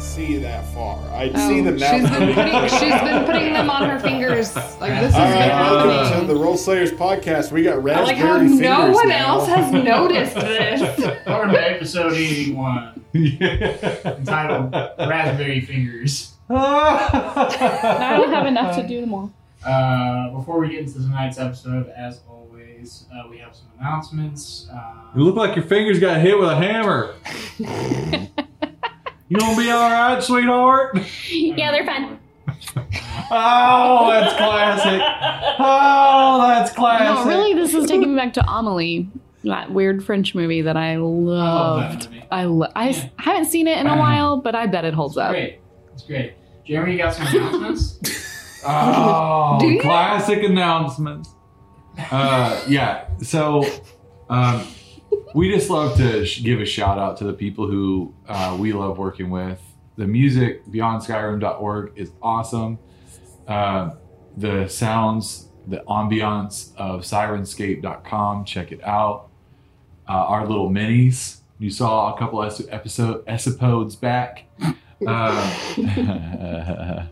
I can't see that far. I Oh, see the map. She's been, putting, she's been putting them on her fingers. Like this has All been right, welcome to the Roll Slayers podcast. We got I raspberry like how fingers no one now. else has noticed this. Welcome to episode 81, entitled Raspberry Fingers. I don't have enough to do them all. Uh, before we get into tonight's episode, as always, uh, we have some announcements. Uh, You look like your fingers got hit with a hammer. you gonna be all right, sweetheart? Yeah, they're fine. Oh, that's classic. Oh, that's classic. No, really, this is taking me back to Amelie, that weird French movie that I love that loved. movie. I lo- I s- haven't seen it in a while, but I bet it holds It's up. great. It's great. Jeremy, you got some announcements? Oh, Do you? classic announcements. Uh, yeah. So, um, we just love to sh- give a shout out to the people who uh, we love working with. The music beyondskyrim.org is awesome. Uh, the sounds, the ambiance of syrinscape.com. Check it out. Uh, our little minis. You saw a couple of episode episodes back. Uh,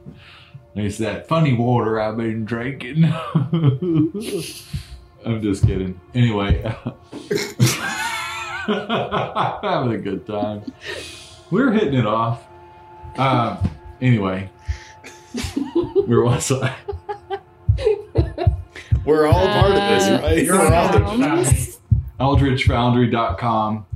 it's that funny water I've been drinking. I'm just kidding. Anyway, uh I'm having a good time. We're hitting it off. Um, anyway, where was I? We're all a part of this, Uh, right? You're We're all on Sounds- EldritchFoundry.com.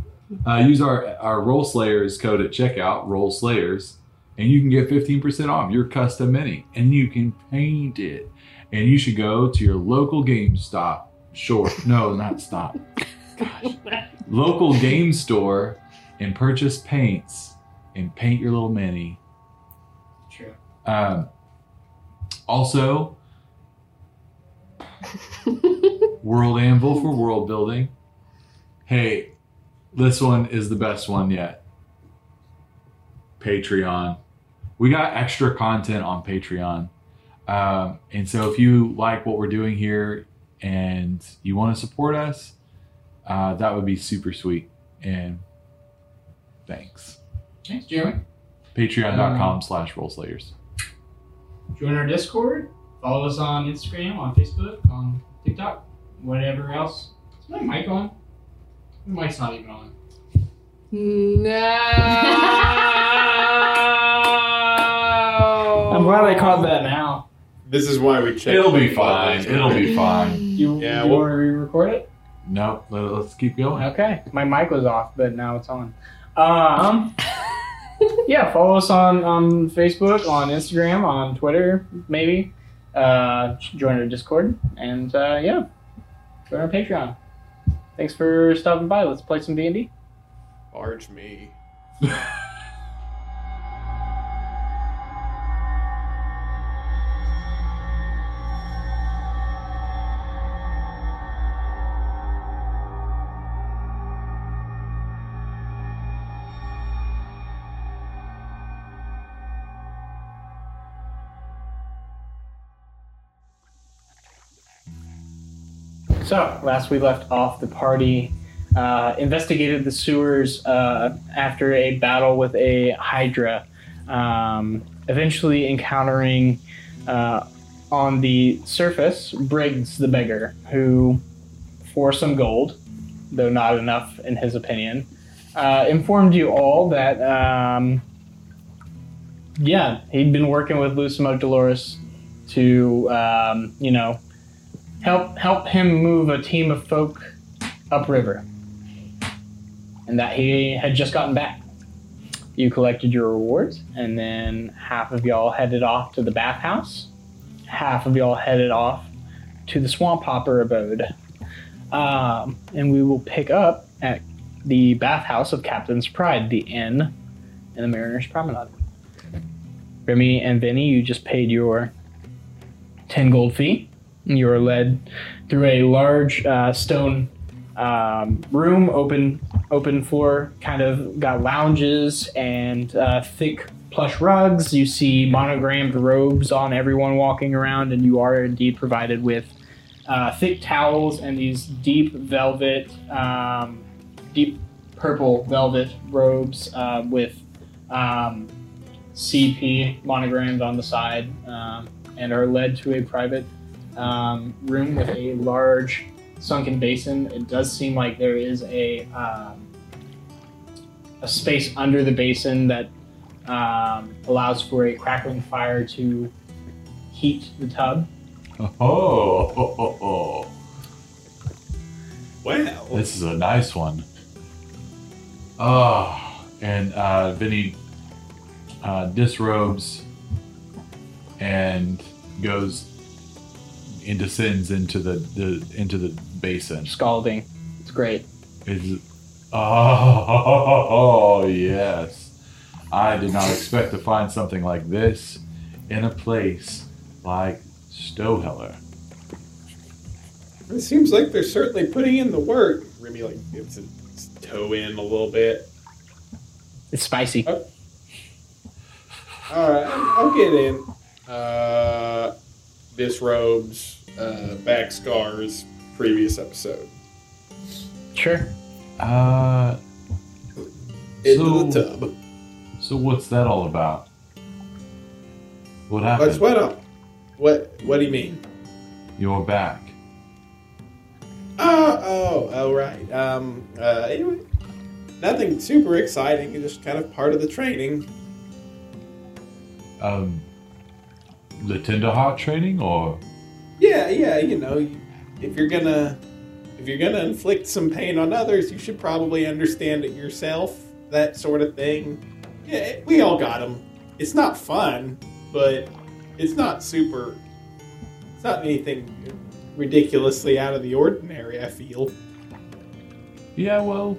Uh, use our our Roll Slayers code at checkout, Roll Slayers, and you can get 15% off your custom mini, and you can paint it. And you should go to your local GameStop. Sure, no, not stop. Gosh, local game store and purchase paints and paint your little mini. True. Um, also, World Anvil for world building. Hey, this one is the best one yet. Patreon. We got extra content on Patreon. Um, and so if you like what we're doing here and you want to support us, uh, that would be super sweet. And thanks. Thanks, Jeremy. Patreon.com slash rollslayers. Join our Discord. Follow us on Instagram, on Facebook, on TikTok, whatever else. Is my mic on? My mic's not even on. no. I'm glad I caught that now. This is why we check. It'll be fine. It'll be fine. You, Yeah, you well- want to re-record it? Nope. let- Let's keep going. Okay. My mic was off, but now it's on. Um. yeah, follow us on on Facebook, on Instagram, on Twitter, maybe. Uh, join our Discord, and uh, yeah, join our Patreon. Thanks for stopping by. Let's play some D and D. Barge me. So, last we left off, the party uh, investigated the sewers uh, after a battle with a Hydra, um, eventually encountering uh, on the surface Briggs the Beggar, who, for some gold, though not enough in his opinion, uh, informed you all that, um, yeah, he'd been working with Lucimo Dolores to, um, you know, help help him move a team of folk upriver, and that he had just gotten back. You collected your rewards, and then half of y'all headed off to the bathhouse. Half of y'all headed off to the swamp hopper abode, um, and we will pick up at the bathhouse of Captain's Pride, the inn in the Mariner's Promenade. Remy and Vinny, you just paid your ten gold fee. You are led through a large uh, stone um, room, open open floor, kind of got lounges and uh, thick plush rugs. You see monogrammed robes on everyone walking around, and you are indeed provided with uh, thick towels and these deep velvet, um, deep purple velvet robes uh, with um, CP monograms on the side um, and are led to a private um, room with a large sunken basin. It does seem like there is a um, a space under the basin that um, allows for a crackling fire to heat the tub. Oh, ho, ho, ho. Wow. this is a nice one. Oh, and uh, Vinny uh, disrobes and goes and descends into the, the into the basin. Scalding. It's great. Is oh yes, I did not expect to find something like this in a place like Stowheller. It seems like they're certainly putting in the work. Remy like gives his toe in a little bit. It's spicy. All right, I'll get in. Uh, disrobes, uh, back scars, previous episode. Sure. Uh, Into the So- tub. so what's that all about? What Let's happened? what up? What What do you mean? You're back. Oh, oh, oh, right. Um, uh, anyway, nothing super exciting. Just kind of part of the training. Um, the Tenderheart training, or Yeah, yeah. You know, if you're gonna if you're gonna inflict some pain on others, you should probably understand it yourself. That sort of thing. Yeah, we all got them. It's not fun, but it's not super. It's not anything ridiculously out of the ordinary. I feel. yeah, well,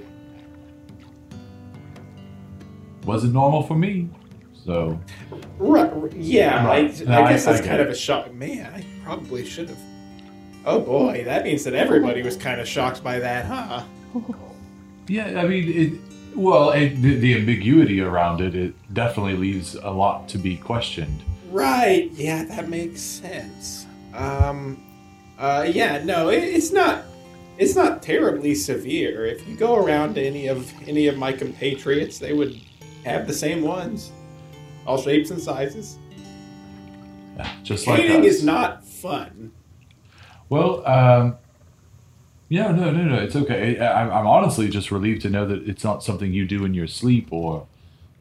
wasn't normal for me. So Right. Yeah, Right. I, No, I guess I that's kind it. of a shock. Man, I probably should have. Oh boy, that means that everybody was kind of shocked by that, huh? yeah, I mean, it, well, it, the, the ambiguity around it, it definitely leaves a lot to be questioned. Right. Yeah, that makes sense. Um. Uh. Yeah. No, it, it's not. It's not terribly severe. If you go around to any of any of my compatriots, they would have the same ones, all shapes and sizes. Yeah, Just like Painting is not fun. Well, um, yeah, no, no, no, it's okay. I, I'm- honestly just relieved to know that it's not something you do in your sleep or,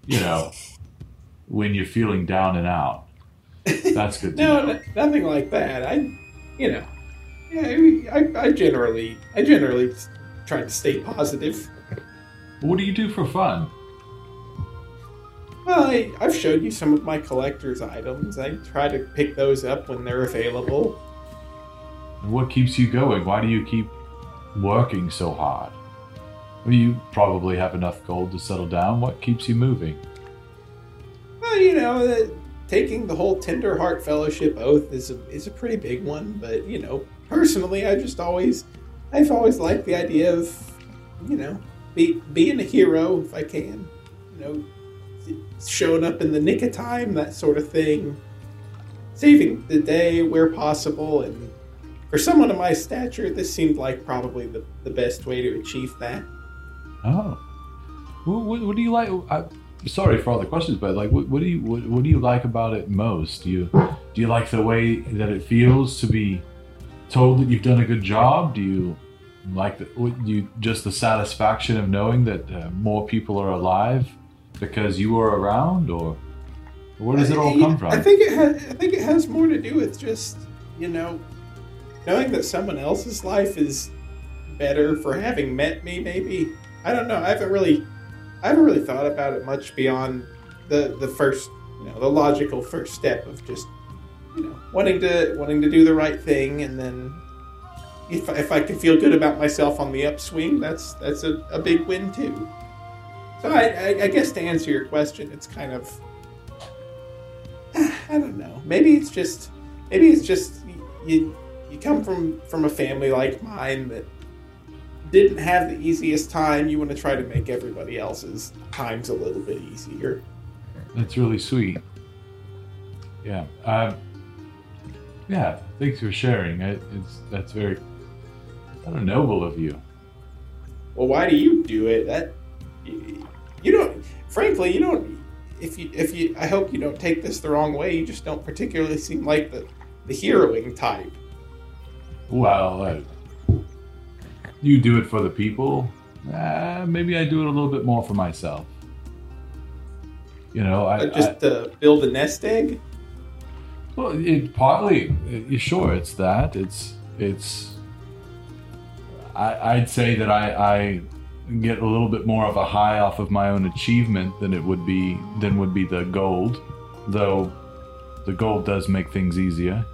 you know, when you're feeling down and out. That's good No, n- nothing like that. I, you know, yeah, I, I generally, I generally try to stay positive. What do you do for fun? Well, I, I've showed you some of my collector's items. I try to pick those up when they're available. And What keeps you going? Why do you keep working so hard? Well, you probably have enough gold to settle down. What keeps you moving? Well, you know, uh, taking the whole Tender Heart Fellowship oath is a is a pretty big one. But you know, personally, I just always, I've always liked the idea of, you know, be, being a hero if I can. You know, showing up in the nick of time, that sort of thing. Saving the day where possible, and for someone of my stature, this seemed like probably the, the best way to achieve that. Oh, what, what, do you like? I, sorry for all the questions, but like, what, what do you what, what do you like about it most? Do you do you like the way that it feels to be told that you've done a good job? Do you like the, you just the satisfaction of knowing that uh, more people are alive because you were around, or where does it all come from? I think it has. I think it has more to do with just you know knowing that someone else's life is better for having met me. Maybe I don't know. I haven't really, I haven't really thought about it much beyond the the first, you know, the logical first step of just you know wanting to wanting to do the right thing, and then if if I can feel good about myself on the upswing, that's that's a, a big win too. So I, I, I guess to answer your question, it's kind of I don't know. Maybe it's just maybe it's just you you come from from a family like mine that didn't have the easiest time. You want to try to make everybody else's times a little bit easier. That's really sweet. Yeah. Um, yeah. Thanks for sharing. It, it's that's very kind of noble of you. Well, why do you do it? That you, don't. Frankly, you don't. if you if you I hope you don't take this the wrong way. You just don't particularly seem like the the heroing type. Well, uh, you do it for the people. Uh, maybe I do it a little bit more for myself. You know, I, Uh, just to build a nest egg. Well, it partly. uh, Sure, it's that. It's it's. I, I'd say that I, I get a little bit more of a high off of my own achievement than it would be than would be the gold, though the gold does make things easier.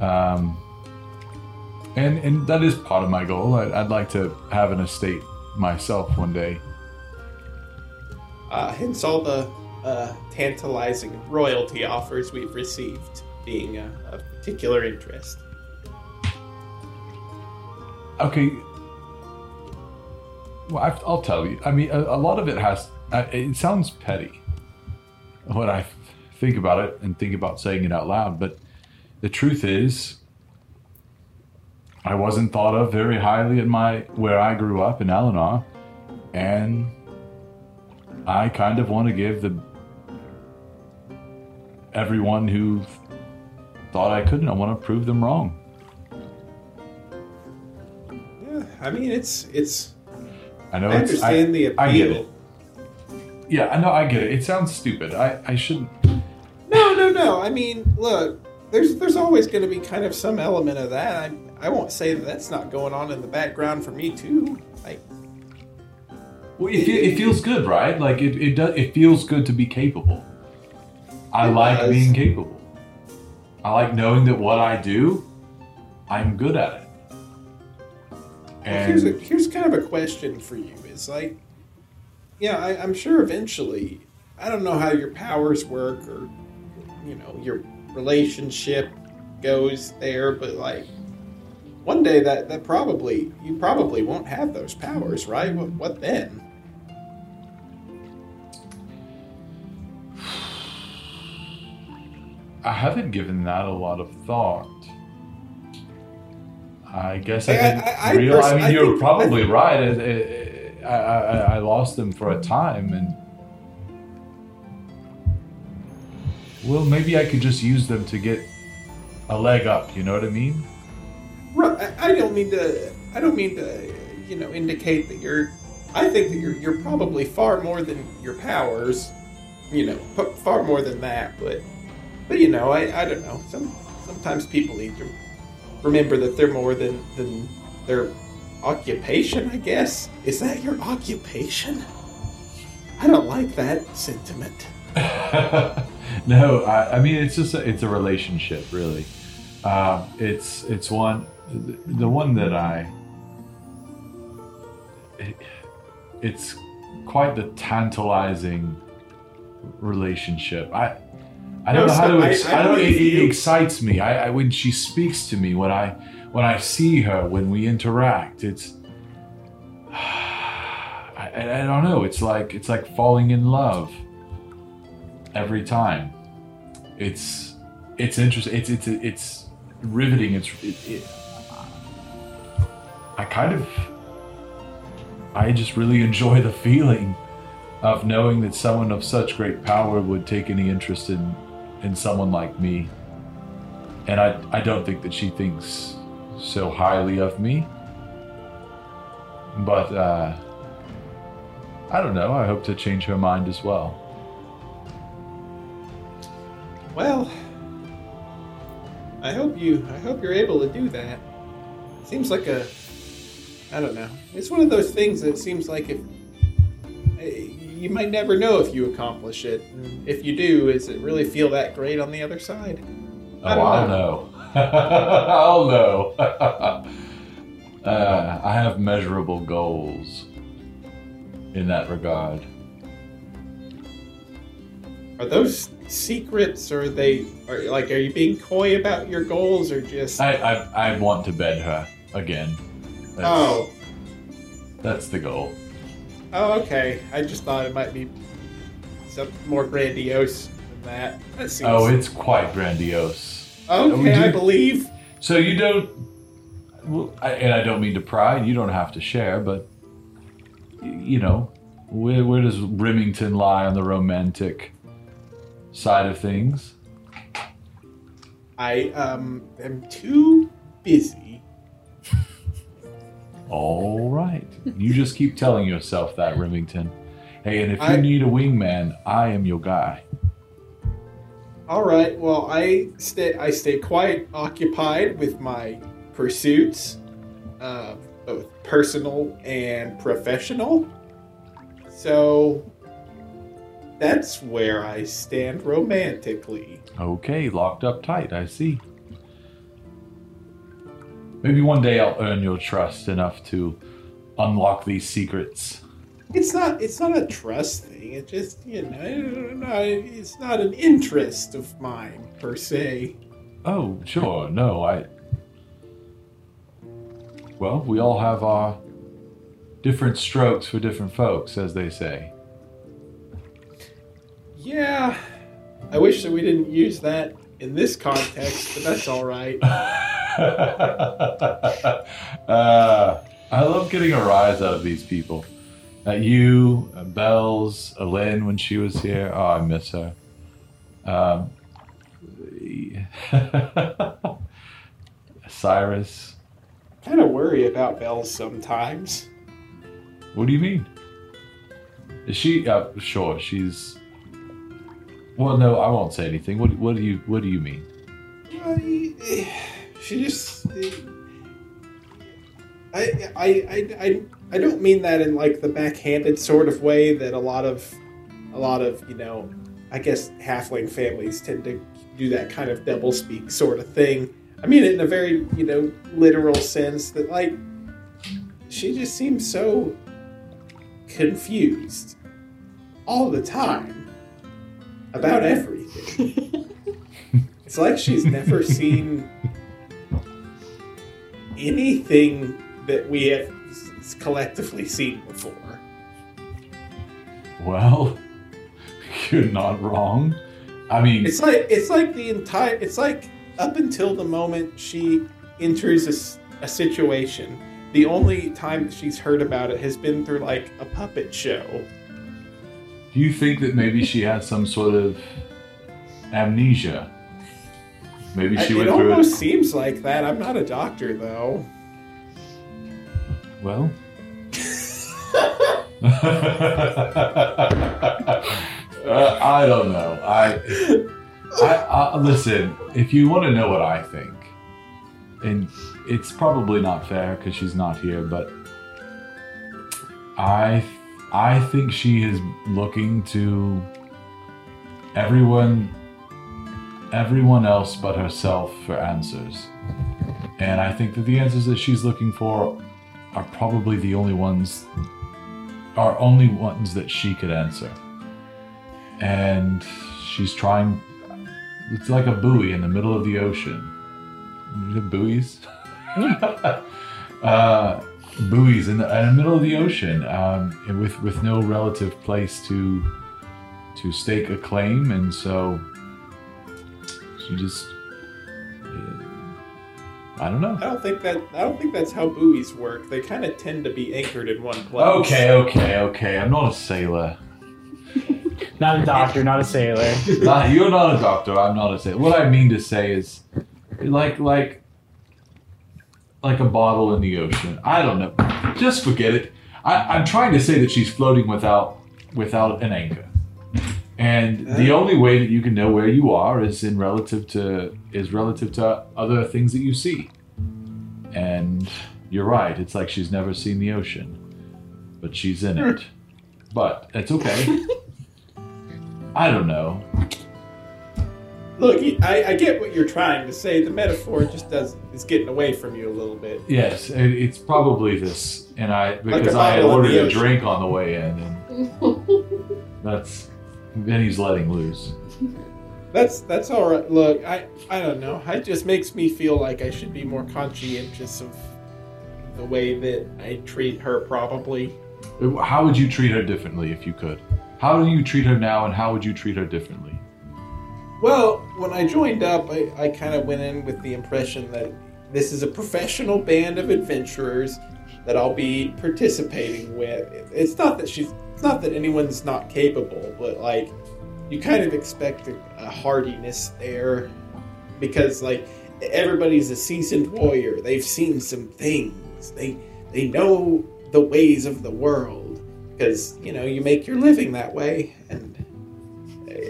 Um, and and that is part of my goal. I, I'd like to have an estate myself one day. Uh, hence all the uh, tantalizing royalty offers we've received being uh, of particular interest. Okay. Well, I, I'll tell you. I mean, a, a lot of it has. Uh, it sounds petty when I think about it and think about saying it out loud, but the truth is, I wasn't thought of very highly in my where I grew up in Eleanor, and I kind of want to give the everyone who thought I couldn't. I want to prove them wrong. Yeah, I mean it's it's. I know I understand the appeal. I get it. Yeah, I know. I get it. It sounds stupid. I, I shouldn't. No, no, no. I mean, look, there's there's always going to be kind of some element of that. I I won't say that that's not going on in the background for me too. Like, Well, it, fe- it feels good, right? Like it, it does. It feels good to be capable. I It like does. being capable. I like knowing that what I do, I'm good at it. Here's a, here's kind of a question for you. Is like, yeah, I, I'm sure eventually. I don't know how your powers work or, you know, your relationship goes there, but like, one day that that probably you probably won't have those powers, right? What what then? I haven't given that a lot of thought. I guess I I- didn't I- I realize. I mean, I you're think- probably right. It- it- I, I, I lost them for a time, and well, maybe I could just use them to get a leg up. You know what I mean? Right. I don't mean to. I don't mean to. You know, indicate that you're. I think that you're. You're probably far more than your powers. You know, far more than that. But, but you know, I. I don't know. Some sometimes people need to remember that they're more than than their occupation. I guess is that your occupation? I don't like that sentiment. no, I, I mean it's just a, it's a relationship, really. Uh, it's it's one the one that I. It, it's quite the tantalizing relationship. I I don't No, know how to. so I- Ex- I I, don't. It, it excites me. I, I when she speaks to me when I when I see her when we interact. It's. I, I I don't know. It's like it's like falling in love every time. It's it's interesting. It's it's it's riveting. It's it, it, I kind of I just really enjoy the feeling of knowing that someone of such great power would take any interest in in someone like me. And I I don't think that she thinks so highly of me. But uh I don't know. I hope to change her mind as well. Well, I hope you. I hope you're able to do that. Seems like a. I don't know. It's one of those things that seems like if eh, you might never know if you accomplish it. And if you do, does it really feel that great on the other side? I Oh, don't I'll know. know. I'll know. uh, I have measurable goals in that regard. Are those secrets, or are they? Are like, are you being coy about your goals, or just? I, I, I want to bed her again. That's, oh, That's the goal. Oh, okay. I just thought it might be something more grandiose than that. That seems. Oh, it's quite grandiose. okay. we I do- believe. So you don't, well, I, and I don't mean to pry, and you don't have to share, but you know, Where, where does Remington lie on the romantic side of things? I um am too busy. All right. You just keep telling yourself that, Remington. Hey, and if you I- need a wingman, I am your guy. All right. Well, I stay I stay quite occupied with my pursuits, uh, both personal and professional. So that's where I stand romantically. Okay, locked up tight, I see. Maybe one day I'll earn your trust enough to unlock these secrets. It's not it's not a trust thing. It just you know I don't know, it's not an interest of mine per se. Oh, sure, no, I. Well, we all have our different strokes for different folks, as they say. Yeah, I wish that we didn't use that in this context, but that's all right. uh, I love getting a rise out of these people. Uh, you, uh, Bells, Lynn when she was here. Oh, I miss her. Um, Cyrus. kind of worry about Bells sometimes. What do you mean? Is she? Uh, sure, she's. Well, no, I won't say anything. What, what do you What do you mean? She just. I, I, I, I, I don't mean that in like the backhanded sort of way that a lot of, a lot of you know, I guess halfling families tend to do that kind of double speak sort of thing. I mean it in a very you know literal sense that like, she just seems so confused all the time about everything. it's like she's never seen anything that we have collectively seen before. Well, you're not wrong. I mean, It's like it's like the entire it's like up until the moment she enters a situation, the only time that she's heard about it has been through like a puppet show. do you think that maybe she has some sort of amnesia? Maybe she it went through almost it. seems like that. I'm not a doctor though. Well. Uh, I don't know. I, I, I listen. If you want to know what I think, and it's probably not fair because she's not here, but I, I think she is looking to everyone, everyone else but herself for answers, and I think that the answers that she's looking for are probably the only ones, are only ones that she could answer and she's trying. It's like a buoy in the middle of the ocean. The buoys, uh, buoys in the, in the middle of the ocean, um, and with with no relative place to to stake a claim, and so she just. uh, I don't know. I don't think that I don't think that's how buoys work. They kind of tend to be anchored in one place. Okay, okay, okay. I'm not a sailor. Not a doctor, not a sailor. Not- you're not a doctor. I'm not a sailor. What I mean to say is, like, like, like a bottle in the ocean. I don't know. Just forget it. I, I'm trying to say that she's floating without, without an anchor. And the only way that you can know where you are is in relative to is relative to other things that you see. And you're right. It's like she's never seen the ocean, but she's in it. But it's okay. I don't know. Look, I, I get what you're trying to say. The metaphor just does is getting away from you a little bit. Yes, it, it's probably this, and I because I had ordered a drink on the way in, and that's then he's letting loose. That's that's all right. Look, I I don't know. It just makes me feel like I should be more conscientious of the way that I treat her. Probably. How would you treat her differently if you could? How do you treat her now, and how would you treat her differently? Well, when I joined up, I, I kind of went in with the impression that this is a professional band of adventurers. that I'll be participating with. It's not that she's it's not that anyone's not capable, but like you kind of expect a, a hardiness there because like everybody's a seasoned warrior. They've seen some things. They they know the ways of the world because you know you make your living that way and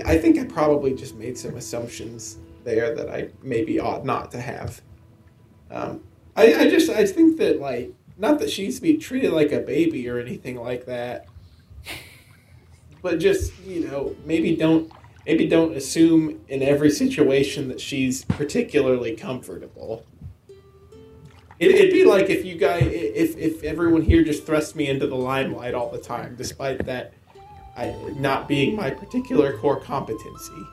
I think I probably just made some assumptions there that I maybe ought not to have. Um, I, I just I think that like not that she needs to be treated like a baby or anything like that, but just you know maybe don't maybe don't assume in every situation that she's particularly comfortable. It, it'd be like if you guys if if everyone here just thrust me into the limelight all the time, despite that I, not being my particular core competency.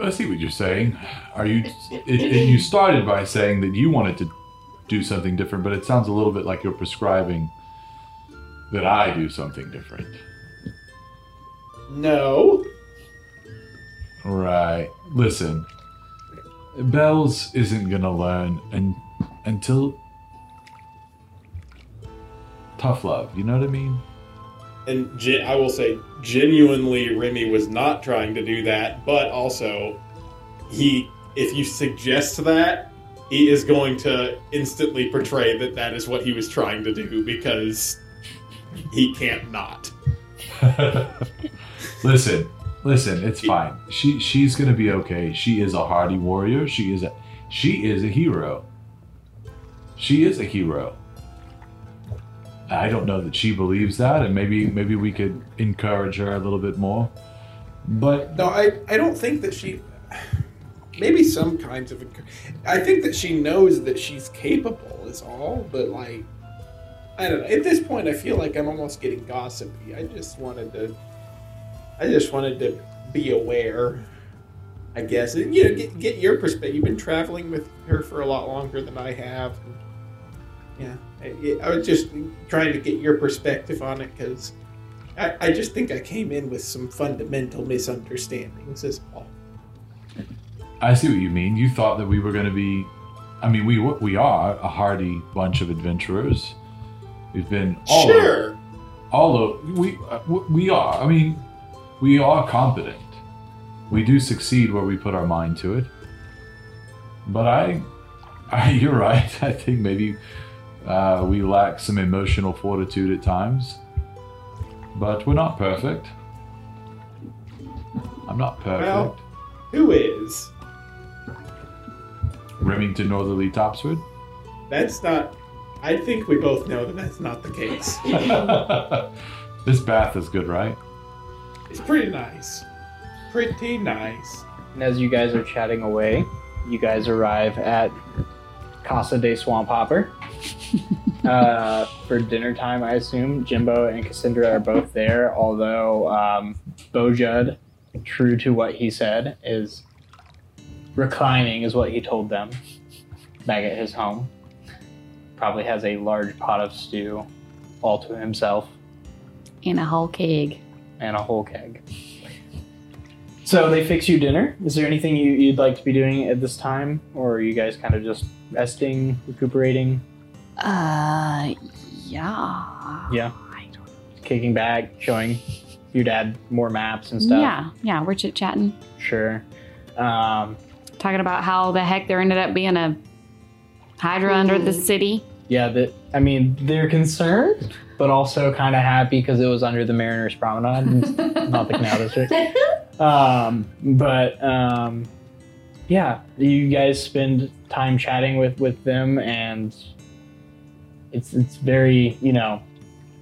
I see what you're saying. Are you? It, it, you started by saying that you wanted to do something different, but it sounds a little bit like you're prescribing that I do something different. No. Right. Listen, Bells isn't gonna learn and until tough love. You know what I mean? And gen- I will say, genuinely, Remy was not trying to do that, but also, he, if you suggest that, he is going to instantly portray that that is what he was trying to do because he can't not. listen, listen, it's fine. She she's gonna be okay. She is a hardy warrior. She is a she is a hero. She is a hero. I don't know that she believes that, and maybe maybe we could encourage her a little bit more. But No, I, I don't think that she. Maybe some kinds of. I think that she knows that she's capable, is all, but like. I don't know. At this point, I feel like I'm almost getting gossipy. I just wanted to. I just wanted to be aware. I guess and, you know, get get your perspective. You've been traveling with her for a lot longer than I have. Yeah, I, I was just trying to get your perspective on it because I, I just think I came in with some fundamental misunderstandings as well. I see what you mean. You thought that we were going to be. I mean, we we are a hardy bunch of adventurers. We've been all sure. all of we uh, we are. I mean, we are competent. We do succeed where we put our mind to it. But I, I you're right. I think maybe uh, we lack some emotional fortitude at times. But we're not perfect. I'm not perfect. Well- Who is? Remington Northerly Topswood. That's not. I think we both know that that's not the case. this bath is good, right? It's pretty nice. Pretty nice. And as you guys are chatting away, you guys arrive at Casa de Swamp Hopper. uh, for dinner time, I assume. Jimbo and Cassandra are both there, although um, Bojud, true to what he said, is reclining, is what he told them back at his home. Probably has a large pot of stew all to himself And a whole keg. and a whole keg. So they fix you dinner. Is there anything you, you'd like to be doing at this time, or are you guys kind of just resting, recuperating, Uh, yeah. Yeah. Kicking back, showing your dad more maps and stuff? Yeah, yeah, we're chit chatting, Sure. Um, talking about how the heck there ended up being a Hydra under the city. Yeah, that I mean, they're concerned, but also kind of happy because it was under the Mariners Promenade, and not the Canal District. Um, but um, yeah, you guys spend time chatting with with them, and it's it's very you know.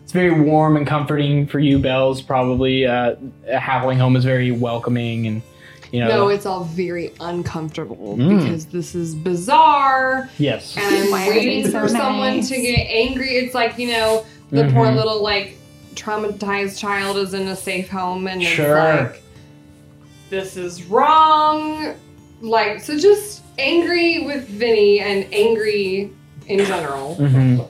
It's very warm and comforting for you, Bells. Probably, uh, Howling Home is very welcoming, and you know. No, it's all very uncomfortable Mm. because this is bizarre, yes. and I'm Why waiting they so for someone to get angry. It's like you know, the poor Mhm. little like traumatized child is in a safe home, and Sure. it's like this is wrong. Like so, just angry with Vinny and angry in general, hmm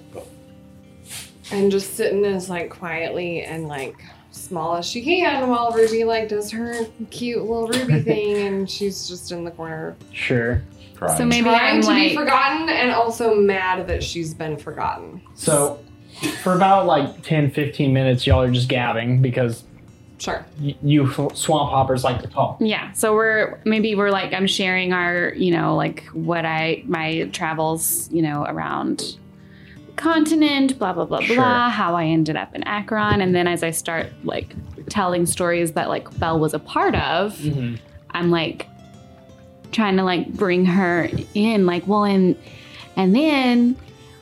and just sitting as like quietly and like small as she can while Ruby like does her cute little Ruby thing, and she's just in the corner Sure. Crying. So maybe trying I'm to like, be forgotten and also mad that she's been forgotten. So, for about like 10, 15 minutes, y'all are just gabbing because Sure. y- you swamp hoppers like to talk. yeah. So we're maybe we're like I'm sharing our you know like what I my travels you know around continent blah blah blah Sure. blah how I ended up in Akron and then as I start like telling stories that like Belle was a part of Mm-hmm. I'm like trying to like bring her in like well and and then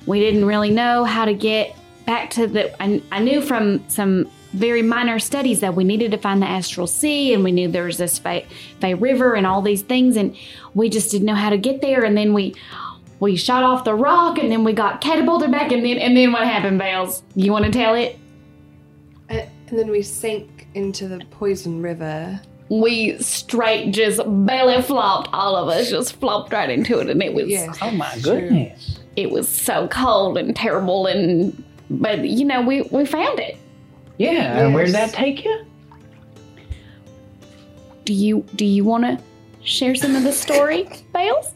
we didn't really know how to get back to the I, I knew from some very minor studies that we needed to find the astral sea and we knew there was this Fay, Fay river and all these things and we just didn't know how to get there and then we we shot off the rock and then we got catapulted back and then and then what happened Bales you want to tell it And, and then we sank into the poison river. we straight just belly flopped all of us just flopped right into it and it was Yes. Oh my Sure. goodness. it was so cold and terrible and but you know we we found it Yeah, and where did that take you? do you do you want to share some of the story bales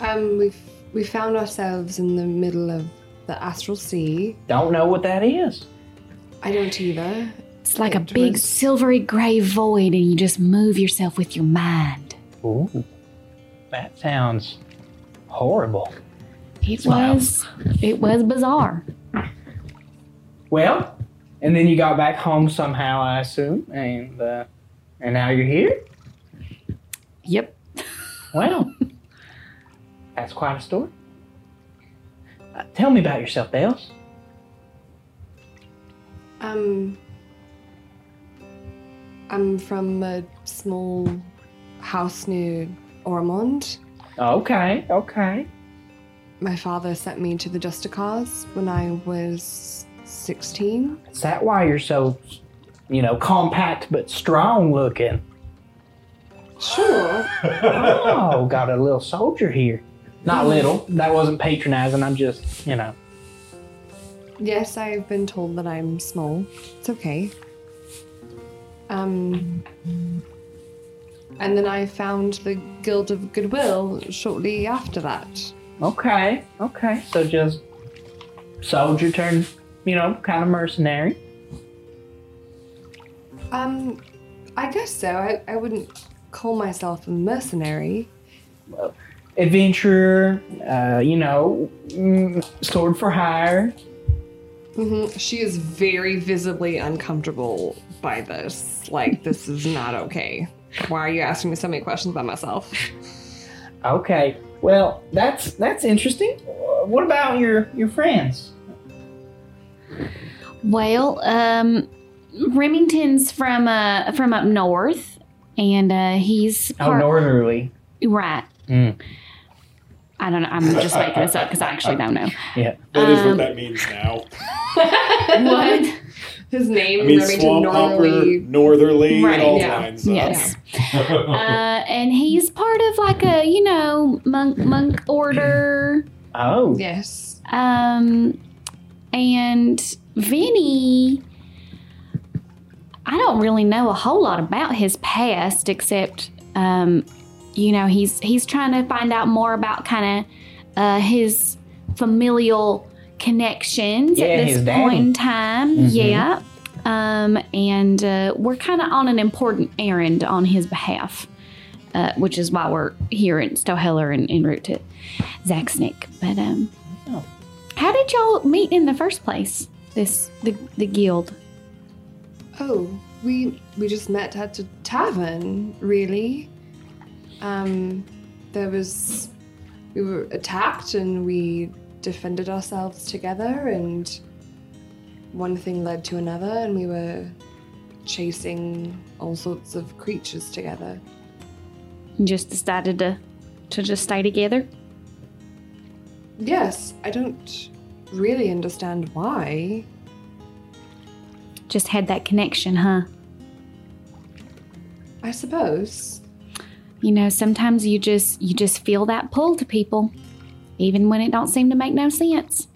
Um, we we found ourselves in the middle of the astral sea. Don't know what that is. I don't either. it's like a big was- silvery gray void and you just move yourself with your mind Ooh, that sounds horrible. it Smile. was it was bizarre Well, and then you got back home somehow, I assume, and uh, and now you're here. yep Well, that's quite a story. Uh, tell me about yourself, Dales. Um, I'm from a small house near Ormond. Okay, okay. My father sent me to the Justicars when I was 16. Is that why you're so, you know, compact but strong looking? Sure. Oh, got a little soldier here. Not little. That wasn't patronizing. I'm just, you know. yes, I've been told that I'm small. It's okay. Um, and then I found the Guild of Goodwill shortly after that. Okay, okay. So just soldier turned, you know, kind of mercenary. Um, I guess so. I, I wouldn't call myself a mercenary. Adventurer, uh, you know, mm, sword for hire. hmm She is very visibly uncomfortable by this. Like, this is not okay. Why are you asking me so many questions about myself? Okay. Well, that's that's interesting. What about your your friends? well um remington's from uh from up north and uh he's Oh, northerly. right Mm. I don't know i'm just making this up because i actually don't know Yeah. That is Um, what that means now. what His name, I mean, Remington swamp hopper, Northerly. northerly, Right, and all yeah. lines. up. yes uh, and he's part of like a you know monk monk order Oh. Yes. um and vinny i don't really know a whole lot about his past except um you know he's he's trying to find out more about kind of uh his familial connections Yeah, at this his daddy. point in time Mhm. yeah um and uh we're kind of on an important errand on his behalf uh, which is why we're here in Stoheller and en route to Zaxnick. But um, Oh. how did y'all meet in the first place? This the the guild. Oh, we we just met at a tavern, really. Um, there was we were attacked and we defended ourselves together, and one thing led to another, and we were chasing all sorts of creatures together. You just decided to to just stay together. Yes, I don't really understand why. Just had that connection, huh? I suppose. You know, sometimes you just you just feel that pull to people, even when it don't seem to make no sense.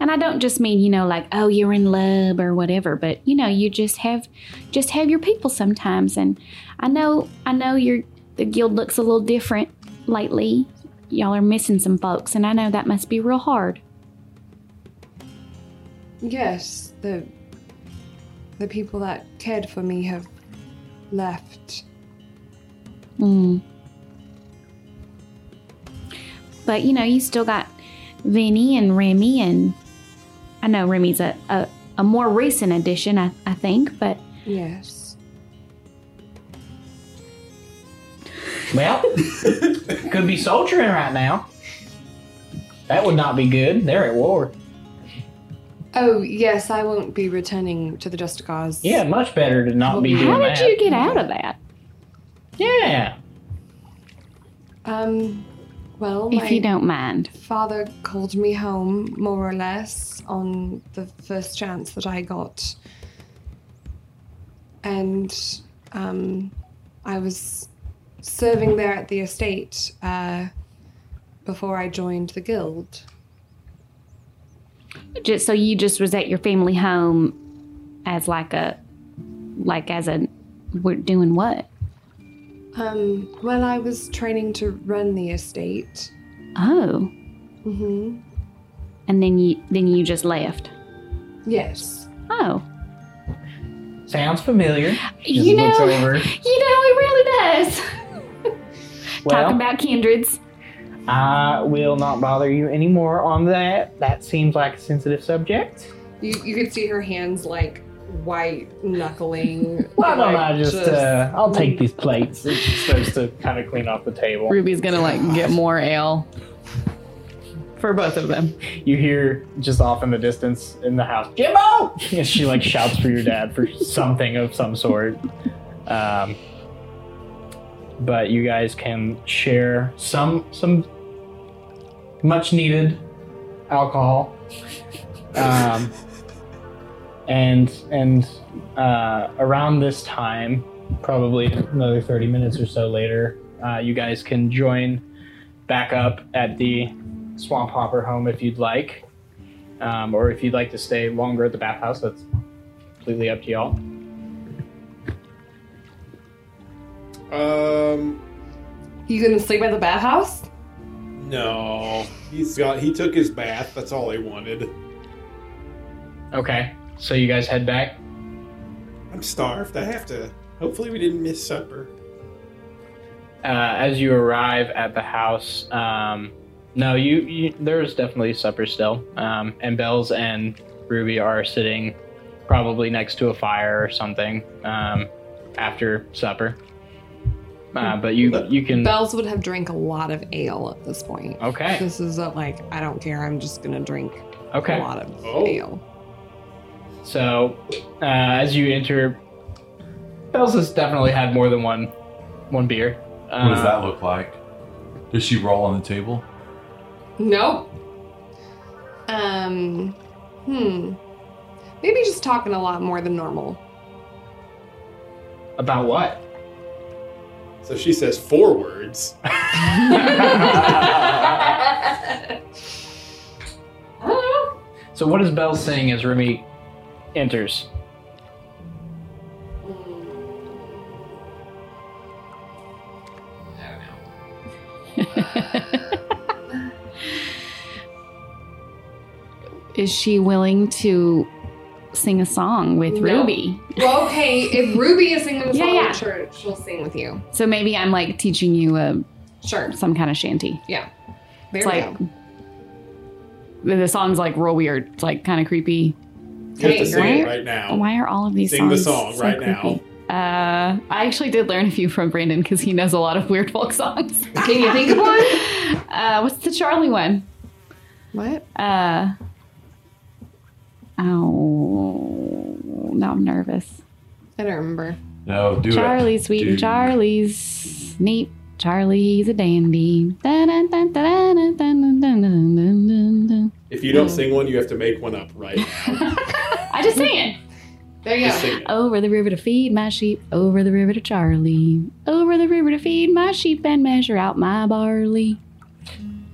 and I don't just mean you know like oh you're in love or whatever, but you know you just have just have your people sometimes. And I know I know your the guild looks a little different lately. Y'all are missing some folks, and I know that must be real hard. Yes, the the people that cared for me have left. Mm. But you know, you still got Vinny and Remy, and I know Remy's a, a, a more recent addition, I, I think, but Yes. Well, could be soldiering right now. That would not be good. They're at war. Oh yes, I won't be returning to the Justicars. Yeah, much better to not be doing how did that. you get out of that? Yeah. Um. Well, my If you don't mind. father called me home more or less on the first chance that I got, and um, I was serving there at the estate uh, before I joined the guild. Just so you just was at your family home as like a like as a we're doing what? Um, well, I was training to run the estate. Oh. Mm-hmm. And then you then you just left. Yes. Oh. Sounds familiar. Just You know- over. You know, it really does. Well, Talking about kindreds. I will not bother you anymore on that. That seems like a sensitive subject. You you could see her hands like white knuckling. Why don't like, I just, uh, I'll take these plates. And she starts to kind of clean off the table. Ruby's gonna like get more ale for both of them. You hear just off in the distance in the house, Jimbo! And she like shouts for your dad for something of some sort. Um, but you guys can share some some much needed alcohol. Um, and and uh, around this time, probably another 30 minutes or so later, uh, you guys can join back up at the Swamp Hopper home if you'd like. Um, or if you'd like to stay longer at the bathhouse, that's completely up to y'all. Um, You gonna sleep at the bathhouse? no, he's got. He took his bath. That's all he wanted. Okay, so you guys head back. I'm starved. I have to. Hopefully, we didn't miss supper. Uh, as you arrive at the house, um, no, you, you there's definitely supper still. Um, and Bells and Ruby are sitting probably next to a fire or something um, after supper. Uh, but you you can Bells would have drank a lot of ale at this point. okay This is a, like I don't care. I'm just gonna drink okay. a lot of Oh. ale. So, uh, as you enter, Bells has definitely had more than one one beer. Uh, What does that look like? Does she roll on the table? Nope. Um. Hmm. Maybe just talking a lot more than normal. About what? So she says four words. So, what is Belle saying as Remy enters? Is she willing to sing a song with No. Ruby? Well, okay. If Ruby is singing the Yeah, song, yeah. sure, she'll sing with you. So maybe I'm like teaching you a Sure. some kind of shanty. Yeah. There It's we like go. the song's like real weird. It's like kind of creepy. You have to sing it right? right now. Why are all of these Sing the songs song so right creepy? Uh, I actually did learn a few from Brandon because he knows a lot of weird folk songs. Can you think of one? Uh, what's the Charlie one? What? Uh, oh, now I'm nervous. I don't remember. No, do it. Charlie's sweet and Dude. Charlie's neat. Charlie's a dandy. Dun, dun, dun, dun, dun, dun, dun, dun, dun, dun, dun. If you don't mm. sing one, you have to make one up right now. I just sing it. There you Just go. Over the river to feed my sheep, over the river to Charlie, over the river to feed my sheep and measure out my barley.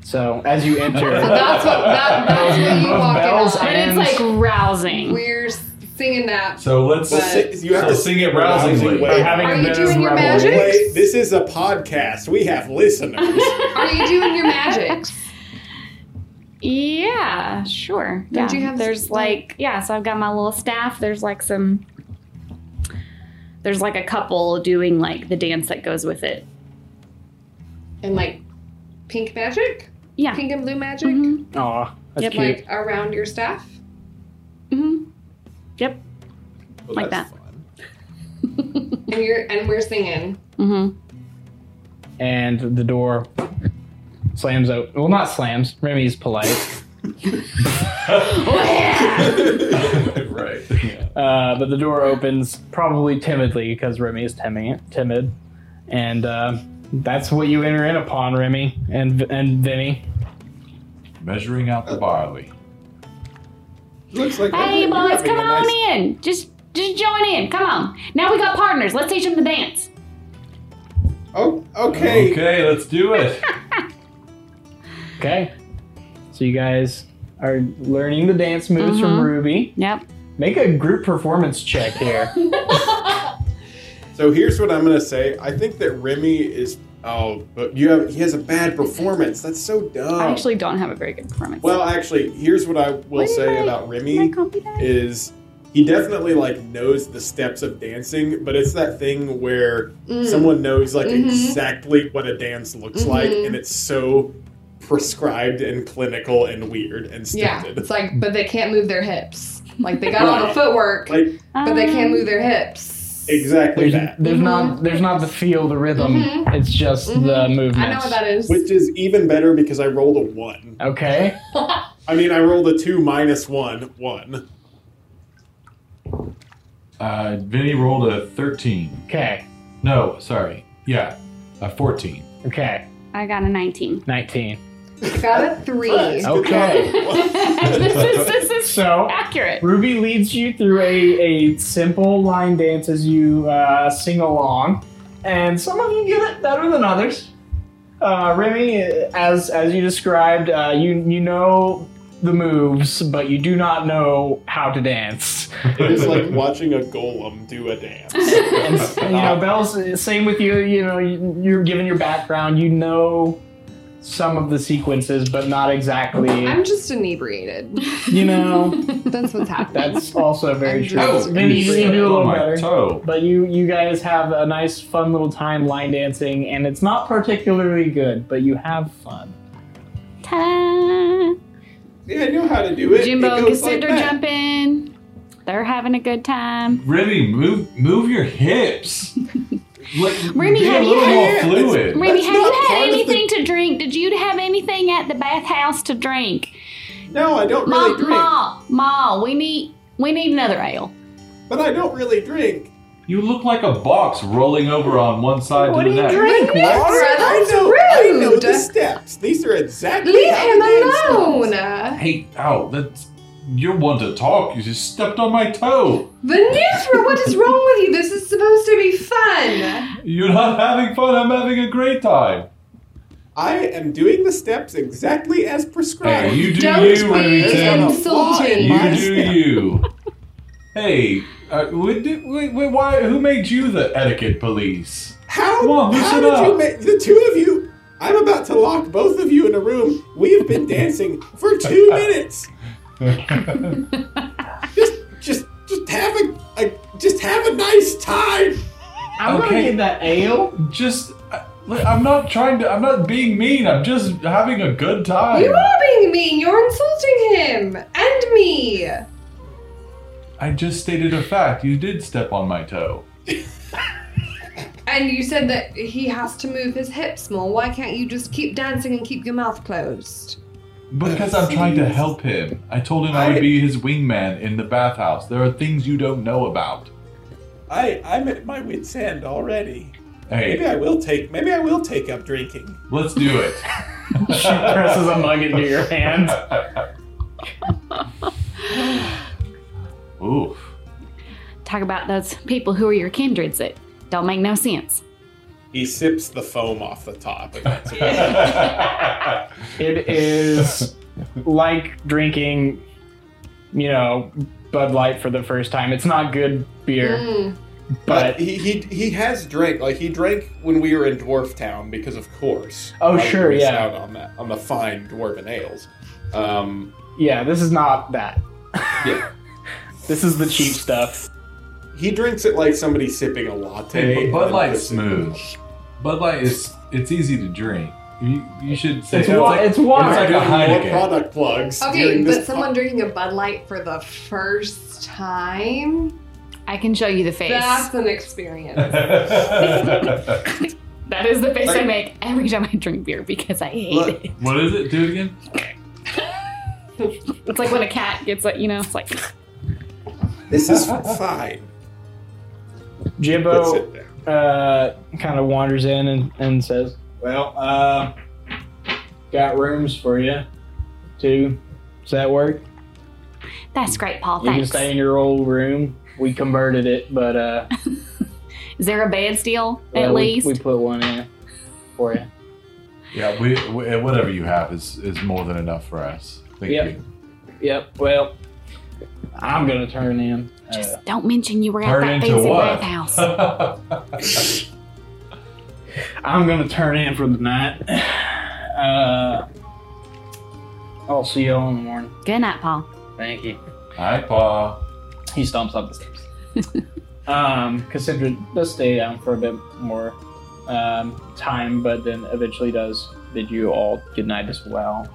So as you enter, So that's what that, that's what you walk bells in on. But and- it's like rousing. We're singing that. So let's But- Si- you have so to sing it rousingly. by having Are a you doing your magic? This is a podcast. We have listeners. Are you doing your magics? Yeah, sure. Don't yeah. you have There's s- like yeah, so I've got my little staff. There's like some there's like a couple doing like the dance that goes with it. And like pink magic? Yeah. Pink and blue magic? Mhm. Aw, that's Yep. cute. Like around your staff? Mhm. Yep. Well, Like that's that. fun. And you're and we're singing. Mhm. and the door slams out. Well, not slams. Remy's polite, right. uh, but the door opens probably timidly because Remy is timid. Timid, and uh, that's what you enter in upon, Remy and and Vinny. Measuring out the barley. Looks like Hey boys, come on nice- in. Just just join in. Come on. Now we got partners. Let's teach them to dance. Oh, okay. Okay, let's do it. Okay, so you guys are learning the dance moves from Mhm. Ruby. Yep. Make a group performance check here. So here's what I'm gonna say. I think that Remy is. Oh, but you have. He has a bad performance. That's so dumb. I actually don't have a very good performance. Well, actually, here's what I will What say think? about Can I Remy copy that? is he definitely like knows the steps of dancing, but it's that thing where Mm. someone knows like Mhm. exactly what a dance looks like, Mhm. and it's so prescribed and clinical and weird and Yeah. It's like but they can't move their hips. Like they got all the footwork, Like but they can't move their hips. exactly There's, that. there's not there's not the feel, the rhythm. Mhm. It's just the Mhm. movement. I know what that is. Which is even better because I rolled a one. Okay. I mean, I rolled a two minus one, one. Uh, Vinny rolled a 13. Okay. No, sorry. Yeah, a 14. Okay. I got a 19. 19. I got a three. Okay. this is this is So accurate. Ruby leads you through a, a simple line dance as you uh, sing along, and some of you get it better than others. Uh, Remy, as as you described, uh, you you know the moves, but you do not know how to dance. It is like watching a golem do a dance. And you know, Bells, same with you. You know, you- you're given your background. You know some of the sequences, but not exactly. I'm just inebriated. You know, That's what's happening. that's also very I'm true. just- Maybe you can do a little oh, better. toe. But you you guys have a nice fun little time line dancing and it's not particularly good, but you have fun. Ta-da! Yeah, I know how to do it. Jimbo it and goes like Cassandra that. jump. They're having a good time. Remy, move move your hips. Like, Remy, have you had- fluid. Remy, have you had part the- anything to drink? Did you have anything at the bathhouse to drink? No, I don't really Ma, drink. Ma, Ma, we need we need another ale. But I don't really drink. You look like a box rolling over on one side What to do you next. drink? Water, I that's know, I know the steps. These are exactly Leave how him the dance alone. goes. Hey, ow, that's you're one to talk. You just stepped on my toe. Venuthra, what is wrong with you? This is supposed to be fun. You're not having fun. I'm having a great time. I am doing the steps exactly as prescribed. Hey, you do Don't you, be Remington. You My do step. you. Hey, uh, wait, wait, wait, why? Who made you the etiquette police? How, Come on, how loosen did you make the two of you? I'm about to lock both of you in a room. We've been dancing for two minutes. Just, just, just have a, a just have a nice time. I'm gonna Okay. get that ale. just, uh, I- I'm not trying to. I'm not being mean. I'm just having a good time. You are being mean. You're insulting him and me. I just stated a fact. You did step on my toe. And you said that he has to move his hips more. Why can't you just keep dancing and keep your mouth closed? Because I'm trying to help him. I told him I would be his wingman in the bathhouse. There are things you don't know about. I, I'm at my wit's end already. Maybe I will take. Maybe I will take up drinking. let's do it. She presses a mug into your hand. Oof. Talk about those people who are your kindreds that don't make no sense. He sips the foam off the top. If that's okay. It is like drinking, you know, Bud Light for the first time. It's not good beer, Mm. But but he, he he has drank like he drank when we were in Dwarf Town because of course. Oh, sure, yeah. Out on that on the fine dwarven ales. Um, yeah, this is not that. yeah, This is the cheap stuff. he drinks it like somebody sipping a latte. Hey, but Bud and Light's smooth. Bud Light is it's easy to drink. You, you should say It's wa- it's water. It's like a Doing more Heineken. product plugs. Okay, during this but someone drinking a Bud Light for the first time, I can show you the face. that's an experience. That is the face I make every time I drink beer because I hate Look, it. what is it? Do it again. It's like when a cat gets like you know, it's like this is fine. Let's Jimbo sit down. Uh, kind of wanders in and, and says, Well, uh, got rooms for you. Two. Does that work? that's great, Paul. You can Thanks. stay in your old room. We converted it, but uh, Is there a bed still at well, we- least? we, put one in for you. Yeah, we, we whatever you have is is more than enough for us. Thank Yep. you. Yep. Well, I'm gonna turn in. Uh, Just don't mention you were at that fancy what? bathhouse. I'm gonna turn in for the night. Uh, I'll see y'all in the morning. Good night, Paul. Thank you. Hi, Paul. He stomps up the stairs. um, Cassandra does stay down for a bit more um, time, but then eventually does bid you all good night as well.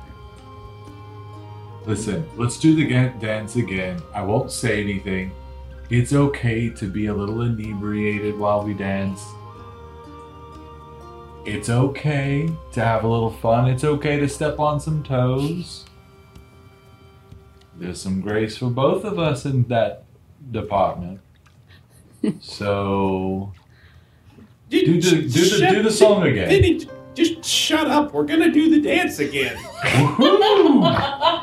Listen, let's do the dance again. I won't say anything. It's okay to be a little inebriated while we dance. It's okay to have a little fun. It's okay to step on some toes. There's some grace for both of us in that department. So do the do the, do the song again. Vinny, just shut up. We're gonna do the dance again.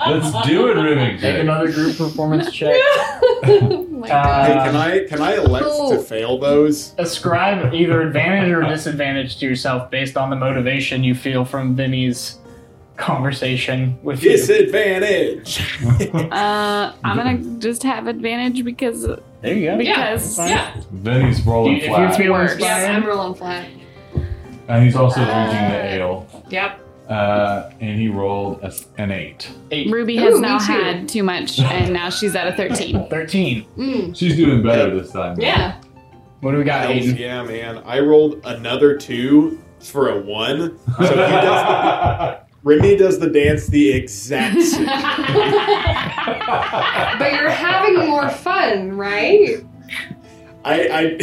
Let's do it, Take another group performance check. Uh, hey, can I can I elect to fail those? Ascribe either advantage or disadvantage to yourself based on the motivation you feel from Vinny's conversation with you. Disadvantage. Uh, I'm gonna just have advantage because There you go. because yeah. Vinny's rolling you- if you flat. feel Works. Yeah, I'm rolling flat. And he's also Uh, drinking the ale. Yep. Uh, and he rolled a s an eight. eight, Ruby Ooh, has me now too. had too much and now she's at a 13. 13. Mm. She's doing better this time. Yeah. What do we got, Hells Aiden? yeah, man. I rolled another two for a one. So he does. Remy does the dance the exact same. But you're having more fun, right? I, I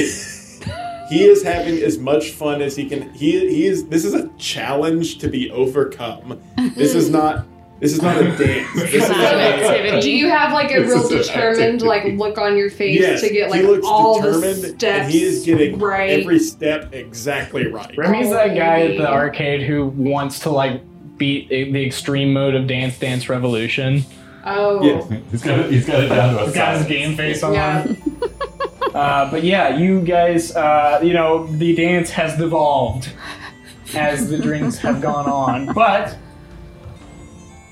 he is having as much fun as he can. He he is. This is a challenge to be overcome. This is not. This is not a dance. This is not an activity. Do you have like a This real is an determined like look on your face yes, to get like he looks all the determined, steps and he is getting right? every step exactly right. Remy's that guy at the arcade who wants to like beat the extreme mode of Dance Dance Revolution. oh. Yes. he's got it, he's got it down to a He's got his science. game face on. Yeah. Uh, but yeah, you guys, uh, you know, the dance has devolved as the drinks have gone on, but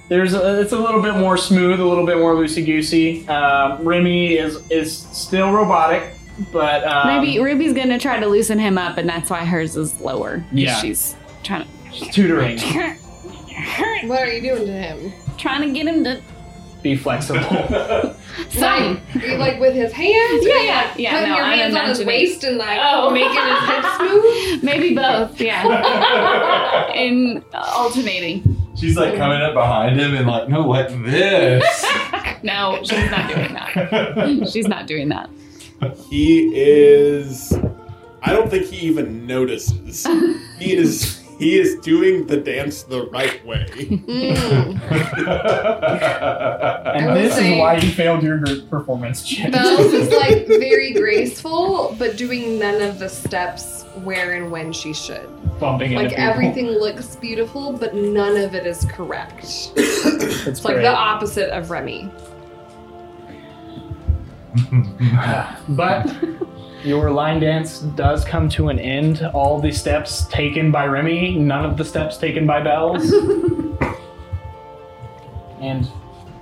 there's a, it's a little bit more smooth, a little bit more loosey goosey. Um, Remy is is still robotic, but um, Maybe Ruby's gonna try to loosen him up and that's why hers is lower. 'cause Yeah. She's trying to She's tutoring, What are you doing to him? trying to get him to be flexible. some. Like, like with his hands? Yeah, yeah, like, yeah, Putting no, your I'm hands on his waist and like Oh. making his hips move? Maybe both, yeah. In uh, alternating. She's like coming up behind him and like, no, like this. No, she's not doing that. She's not doing that. He is. I don't think he even notices. He is. He is doing the dance the right way. Mm. and this say- is why you failed your group performance check. Bells is like very graceful, but doing none of the steps where and when she should. bumping into Like people. everything looks beautiful, but none of it is correct. It's It's like great. the opposite of Remy. but your line dance does come to an end. All the steps taken by Remy, none of the steps taken by Bells. and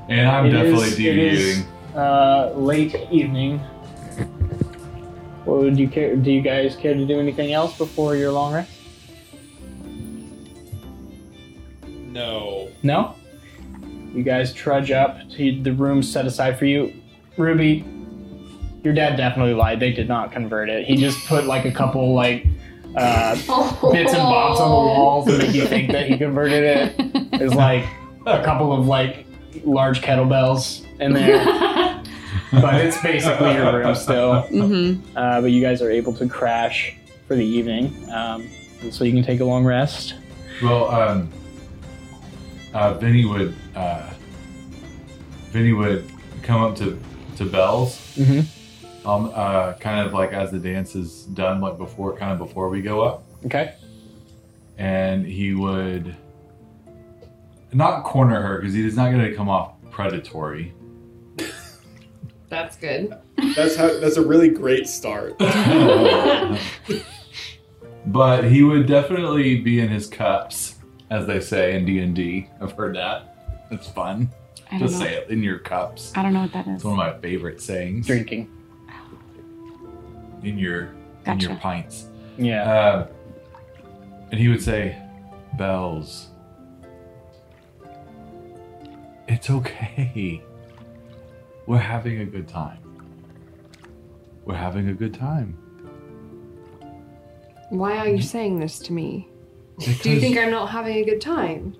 And I'm It definitely is- deviating. is, uh, late evening. What would you care? Do you guys care to do anything else before your long rest? No. No. You guys trudge up to the room set aside for you. Ruby, your dad definitely lied. They did not convert it. He just put like a couple like uh, bits and bobs on the walls to make you think that he converted it. There's like a couple of like large kettlebells in there, but it's basically your room still. Mm-hmm. Uh, but you guys are able to crash for the evening, um, so you can take a long rest. Well, um, uh, Vinny would uh, Vinny would come up to to Bells, Mm-hmm. Um, uh, kind of like as the dance is done, like before, kind of before we go up, Okay. and he would not corner her because he is not going to come off predatory. That's good. That's how. That's a really great start. but he would definitely be in his cups, as they say in D and D. I've heard that. It's fun. I Just know. say it in your cups. I don't know what that is. It's one of my favorite sayings. Drinking. In your in your Gotcha. pints. Yeah. Uh, and he would say, "Bells, it's okay. We're having a good time. We're having a good time." Why are you saying this to me? Do you Because- think I'm not having a good time?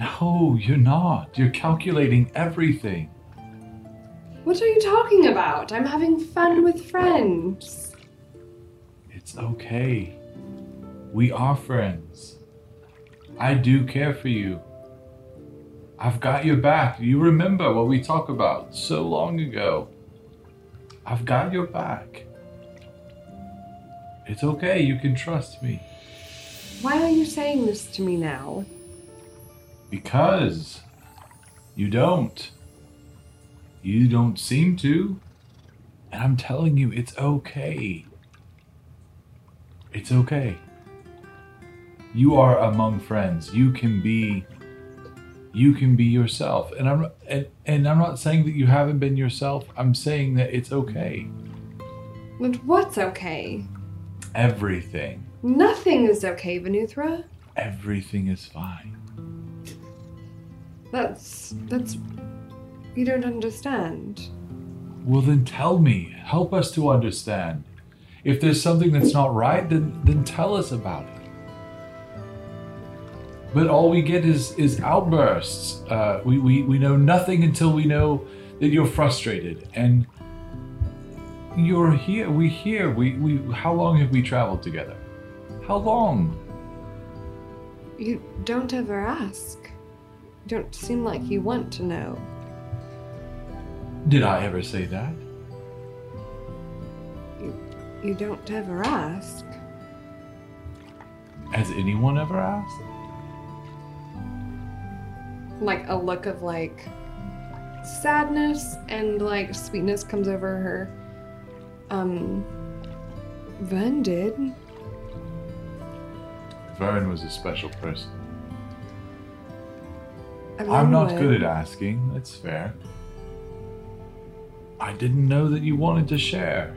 No, you're not. You're calculating everything. What are you talking about? I'm having fun with friends. It's okay. We are friends. I do care for you. I've got your back. You remember what we talked about so long ago. I've got your back. It's okay. You can trust me. Why are you saying this to me now? Because you don't. You don't seem to. And I'm telling you, it's okay. It's okay. You are among friends. You can be you can be yourself. And I'm and, and I'm not saying that you haven't been yourself. I'm saying that it's okay. But what's okay? Everything. Nothing is okay, Venuthra. Everything is fine. That's that's you don't understand. Well, then tell me. Help us to understand. If there's something that's not right, then then tell us about it. But all we get is is outbursts. Uh, we, we we know nothing until we know that you're frustrated and you're here. we're here. We we. How long have we traveled together? How long? You don't ever ask. You don't seem like you want to know. Did I ever say that? You don't ever ask. Has anyone ever asked? Like a look of like sadness and like sweetness comes over her. Um Vern did. Vern was a special person. Everyone I'm not would. good at asking. That's fair. I didn't know that you wanted to share.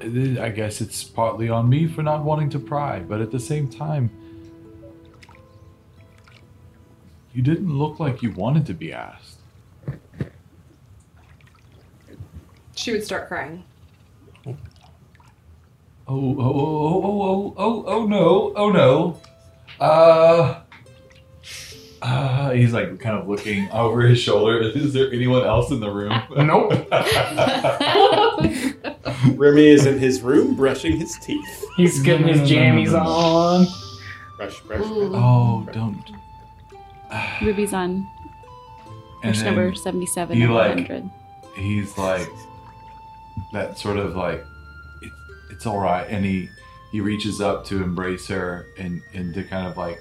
I guess it's partly on me for not wanting to pry, but at the same time, you didn't look like you wanted to be asked. She would start crying. Oh, oh, oh, oh, oh, oh, oh, oh no, oh no. Uh, uh, he's like kind of looking over his shoulder. Is there anyone else in the room? Nope. Remy is in his room brushing his teeth. He's getting his jammies on. Brush, brush, brush. Oh, don't. Ruby's on And verse number 77 you of like- 100. he's like that sort of like it, it's all right, and he he reaches up to embrace her and and to kind of like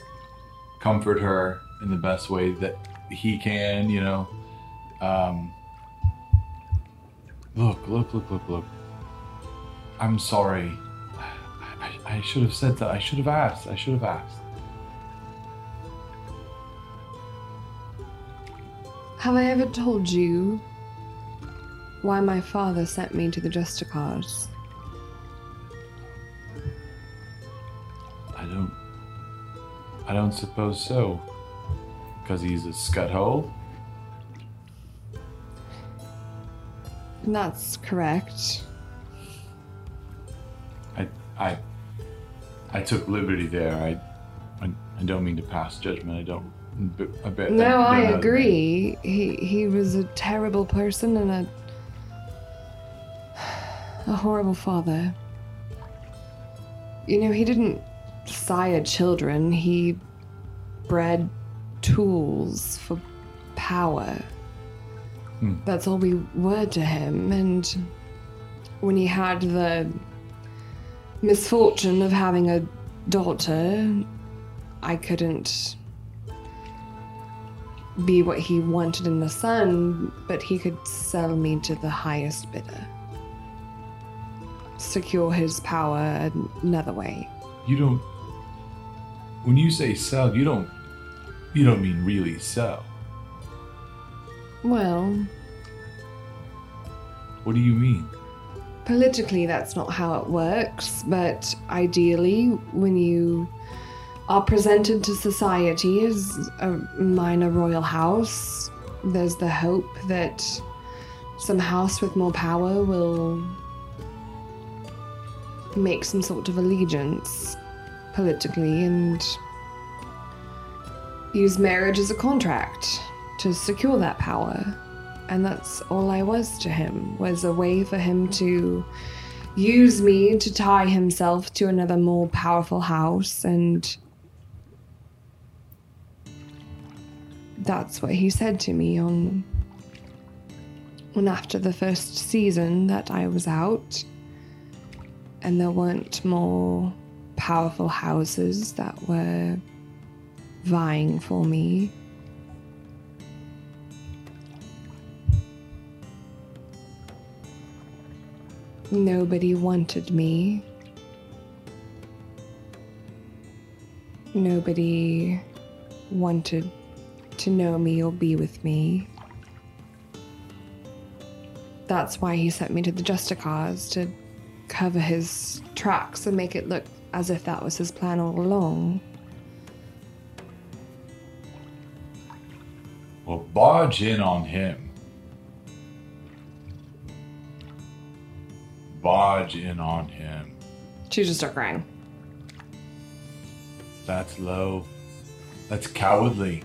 comfort her in the best way that he can, you know. Um, look, look, look, look, look. I'm sorry. I, I, I should have said that. I should have asked. I should have asked. Have I ever told you why my father sent me to the Justicars? I don't. I don't suppose so. Because he's a scut hole? That's correct. I, I, I took liberty there. I, I, I don't mean to pass judgment. I don't. I bet. No, don't I agree. He he was a terrible person and a a horrible father. You know, he didn't sire children. He bred tools for power. Hmm. That's all we were to him. And when he had the misfortune of having a daughter, I couldn't be what he wanted in the son, but he could sell me to the highest bidder. Secure his power another way. You don't. When you say sell, you don't. You don't mean really sell. Well, What do you mean? politically, that's not how it works, but ideally, when you are presented to society as a minor royal house, there's the hope that some house with more power will make some sort of allegiance politically and use marriage as a contract to secure that power. And that's all I was to him was a way for him to use me to tie himself to another more powerful house and that's what he said to me on when after the first season that I was out. And there weren't more powerful houses that were vying for me Nobody wanted me. Nobody wanted to know me or be with me. That's why he sent me to the Justicars to cover his tracks and make it look as if that was his plan all along. Barge in on him. Barge in on him. She just started crying. That's low. That's cowardly.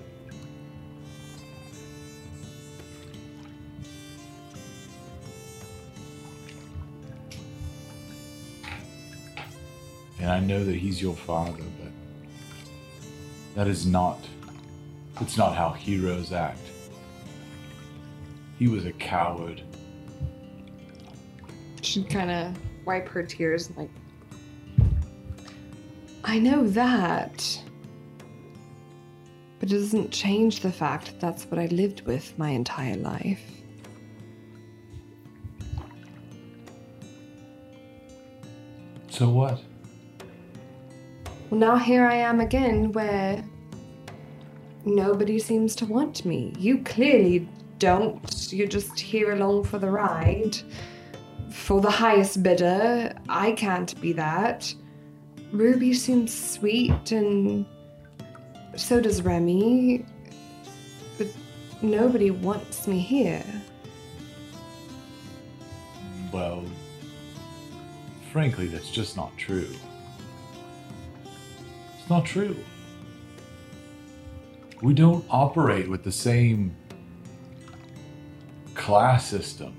And I know that he's your father, but that is not it's not how heroes act. He was a coward. She'd kind of wipe her tears, like, I know that. But it doesn't change the fact that that's what I lived with my entire life. So what? Well, now here I am again, where nobody seems to want me. You clearly don't. You're just here along for the ride. For the highest bidder, I can't be that. Ruby seems sweet, and so does Remy. But nobody wants me here. Well, frankly, that's just not true. It's not true. We don't operate with the same class system.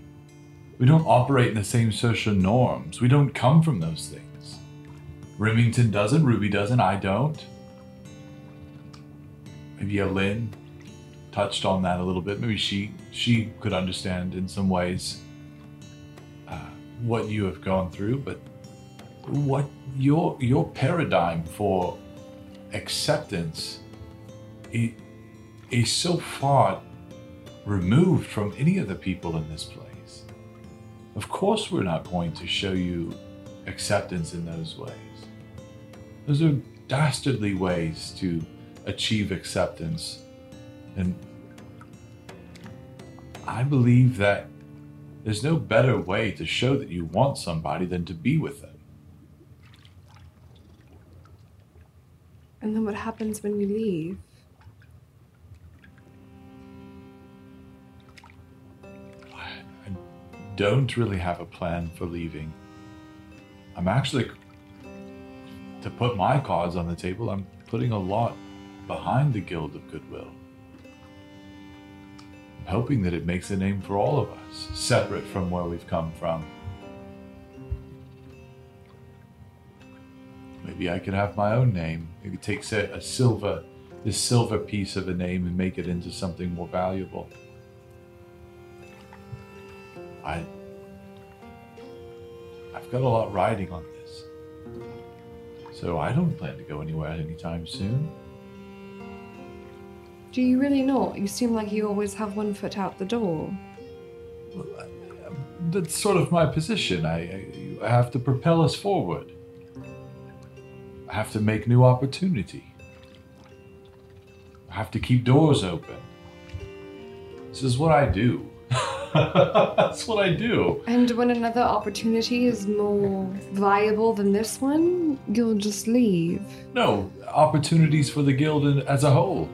We don't operate in the same social norms. We don't come from those things. Remington doesn't, Ruby doesn't, I don't. Maybe Lynn touched on that a little bit. Maybe she she could understand in some ways uh, what you have gone through, but what your your paradigm for acceptance i- is so far removed from any of the people in this place. Of course, we're not going to show you acceptance in those ways. Those are dastardly ways to achieve acceptance. And I believe that there's no better way to show that you want somebody than to be with them. And then what happens when you leave? Don't really have a plan for leaving. I'm actually, to put my cards on the table, I'm putting a lot behind the Guild of Goodwill. I'm hoping that it makes a name for all of us, separate from where we've come from. Maybe I could have my own name. Maybe take a silver, this silver piece of a name and make it into something more valuable. I I've got a lot riding on this. So I don't plan to go anywhere anytime soon. Do you really not? You seem like you always have one foot out the door. Well, I- I- That's sort of my position. I, I, I have to propel us forward. I have to make new opportunity. I have to keep doors open. This is what I do. That's what I do. And when another opportunity is more viable than this one, you'll just leave. No, opportunities for the guild as a whole.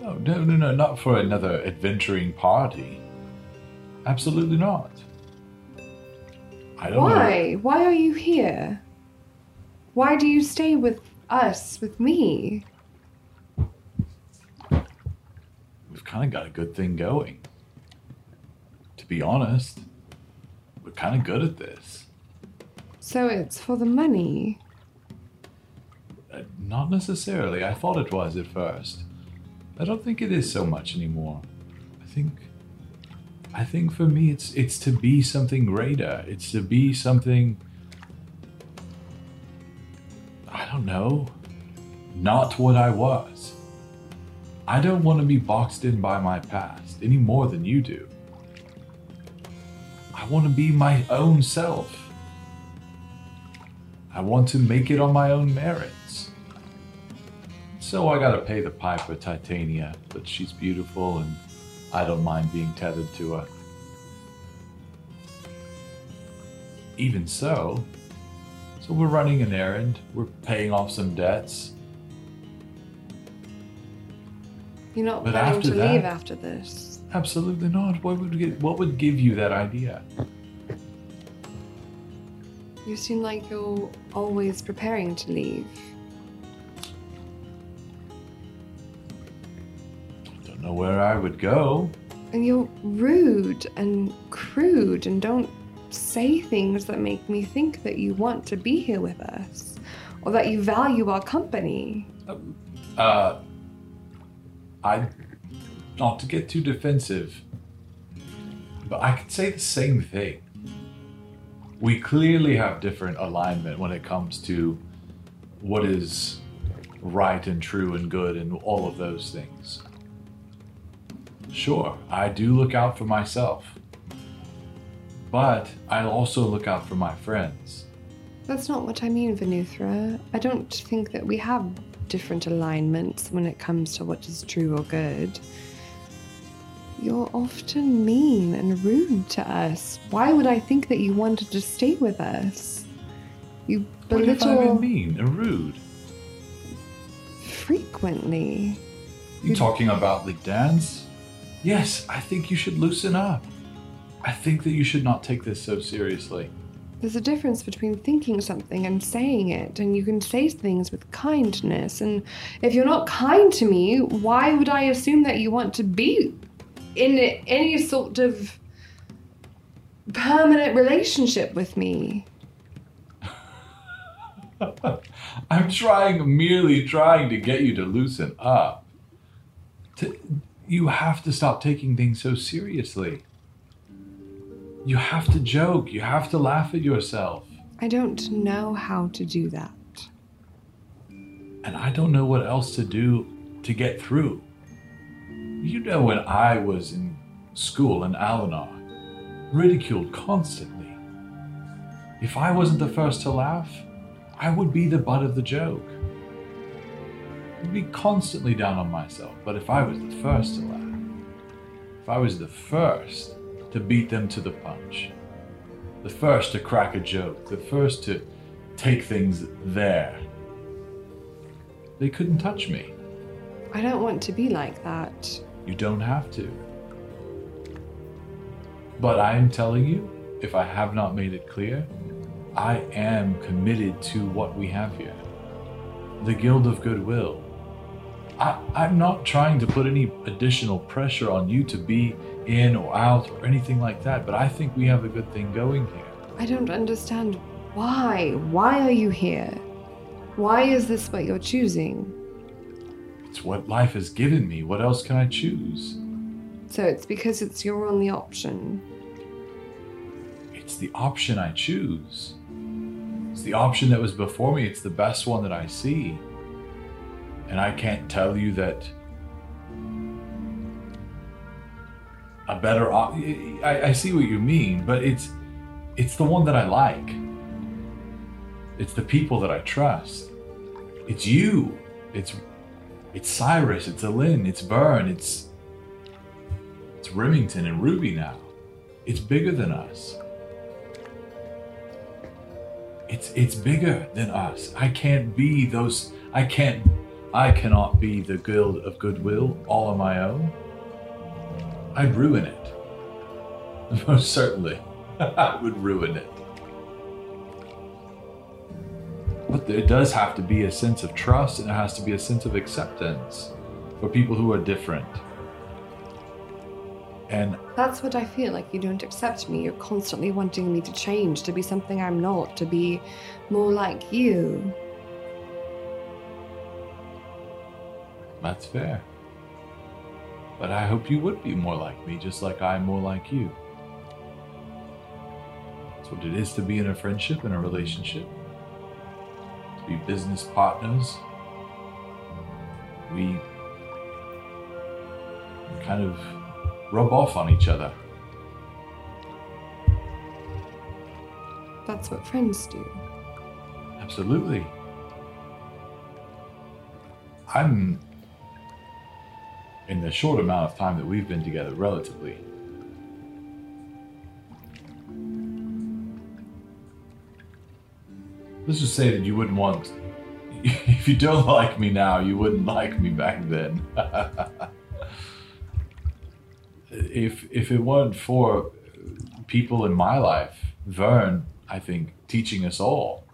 No, no, no, no, not for another adventuring party. Absolutely not. I don't know. Why? Why are you here? Why do you stay with us, with me? We've kind of got a good thing going. Be honest, we're kind of good at this. So it's for the money. Uh, not necessarily. I thought it was at first. I don't think it is so much anymore. I think I think for me it's it's to be something greater. It's to be something I don't know. Not what I was. I don't want to be boxed in by my past any more than you do. I want to be my own self. I want to make it on my own merits. So I gotta pay the piper Titania, but she's beautiful and I don't mind being tethered to her. Even so, so we're running an errand, we're paying off some debts. You're not But planning to that- leave after this. Absolutely not. What would get, what would give you that idea? You seem like you're always preparing to leave. Don't know where I would go. And you're rude and crude and don't say things that make me think that you want to be here with us or that you value our company. Uh, I, not to get too defensive, but I could say the same thing. We clearly have different alignment when it comes to what is right and true and good and all of those things. Sure, I do look out for myself, but I also look out for my friends. That's not what I mean, Venuthra. I don't think that we have different alignments when it comes to what is true or good. You're often mean and rude to us. Why would I think that you wanted to stay with us? You What if I've belittle been mean and rude? frequently. You talking about the dance? Yes, I think you should loosen up. I think that you should not take this so seriously. There's a difference between thinking something and saying it, and you can say things with kindness. And if you're not kind to me, why would I assume that you want to be in any sort of permanent relationship with me? I'm trying, merely trying to get you to loosen up. To, you have to stop taking things so seriously. You have to joke. You have to laugh at yourself. I don't know how to do that. And I don't know what else to do to get through. You know, when I was in school in Alinar, ridiculed constantly. If I wasn't the first to laugh, I would be the butt of the joke. I'd be constantly down on myself. But if I was the first to laugh, if I was the first to beat them to the punch, the first to crack a joke, the first to take things there, they couldn't touch me. I don't want to be like that. You don't have to. But I am telling you, if I have not made it clear, I am committed to what we have here the Guild of Goodwill. I, I'm not trying to put any additional pressure on you to be in or out or anything like that, but I think we have a good thing going here. I don't understand why. Why are you here? Why is this what you're choosing? It's what life has given me. What else can I choose? So it's because it's your only option. It's the option I choose. It's the option that was before me. It's the best one that I see. And I can't tell you that a better op- I, I see what you mean, but it's it's the one that I like. It's the people that I trust. It's you. It's it's Cyrus, it's Alin, it's Vern, it's it's Remington and Ruby now. It's bigger than us. It's it's bigger than us. I can't be those I can't I cannot be the guild of goodwill all on my own. I'd ruin it. Most certainly. I would ruin it. But there does have to be a sense of trust and there has to be a sense of acceptance for people who are different. And That's what I feel like you don't accept me. You're constantly wanting me to change, to be something I'm not, to be more like you. that's fair. But I hope you would be more like me, just like I'm more like you. That's what it is to be in a friendship and a relationship. Be business partners. We kind of rub off on each other. That's what friends do. Absolutely. I'm, in the short amount of time that we've been together, relatively. Let's just say that you wouldn't want. If you don't like me now, you wouldn't like me back then. if if it weren't for people in my life, Vern, I think, teaching us all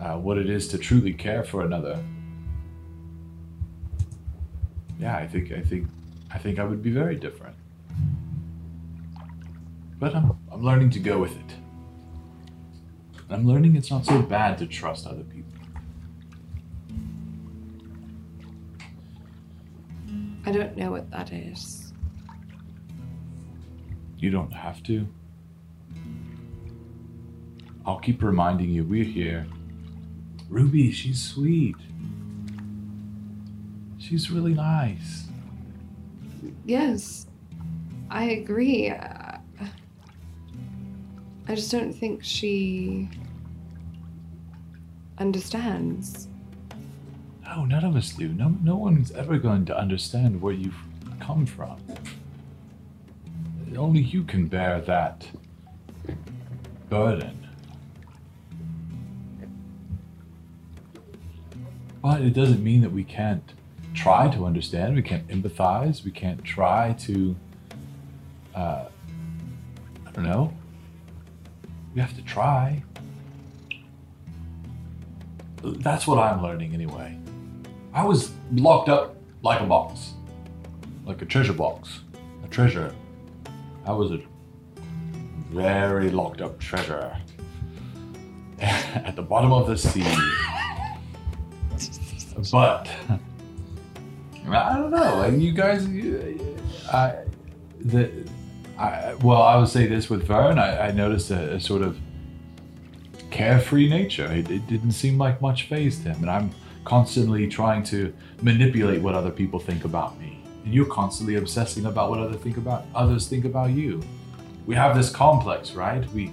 uh, what it is to truly care for another. Yeah, I think I think I think I would be very different. But I'm I'm learning to go with it. I'm learning it's not so bad to trust other people. I don't know what that is. You don't have to. I'll keep reminding you we're here. Ruby, she's sweet. She's really nice. Yes, I agree. I just don't think she understands. No, none of us do. No, no one's ever going to understand where you've come from. Only you can bear that burden. But it doesn't mean that we can't try to understand, we can't empathize, we can't try to, uh, I don't know. We have to try. That's what I'm learning anyway. I was locked up like a box, like a treasure box, a treasure. I was a very locked up treasure at the bottom of the sea. But I don't know. Like you guys, you- I the I well, I would say this with Vern. I, I noticed a, a sort of carefree nature. It, it didn't seem like much phased him, and I'm constantly trying to manipulate what other people think about me. And you're constantly obsessing about what other think about others think about you. We have this complex, right? We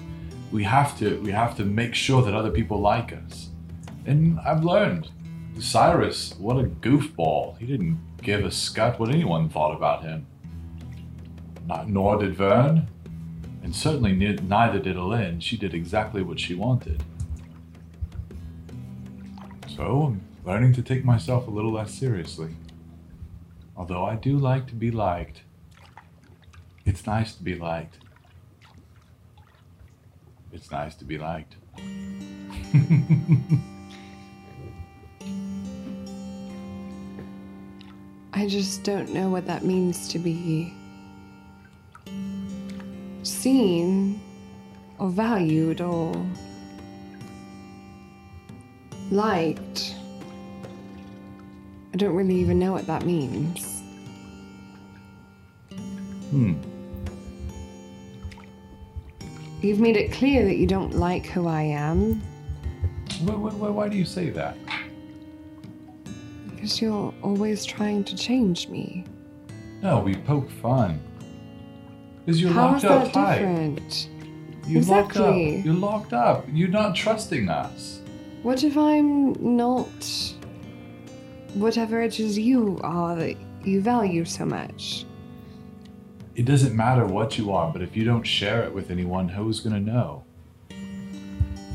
we have to we have to make sure that other people like us. And I've learned Cyrus, what a goofball. He didn't give a scut what anyone thought about him. Nor did Vern. And certainly ne- neither did Alin. She did exactly what she wanted. So I'm learning to take myself a little less seriously. Although I do like to be liked. It's nice to be liked. It's nice to be liked. I just don't know what that means to be seen or valued or liked. I don't really even know what that means. Hmm. You've made it clear that you don't like who I am Why, why, why do you say that? because you're always trying to change me. No, we poke fun. Because you're How locked is up that tight. different? You're locked Exactly. up. You're locked up. You're not trusting us. What if I'm not whatever it is you are that you value so much? It doesn't matter what you are, but if you don't share it with anyone, who's gonna know?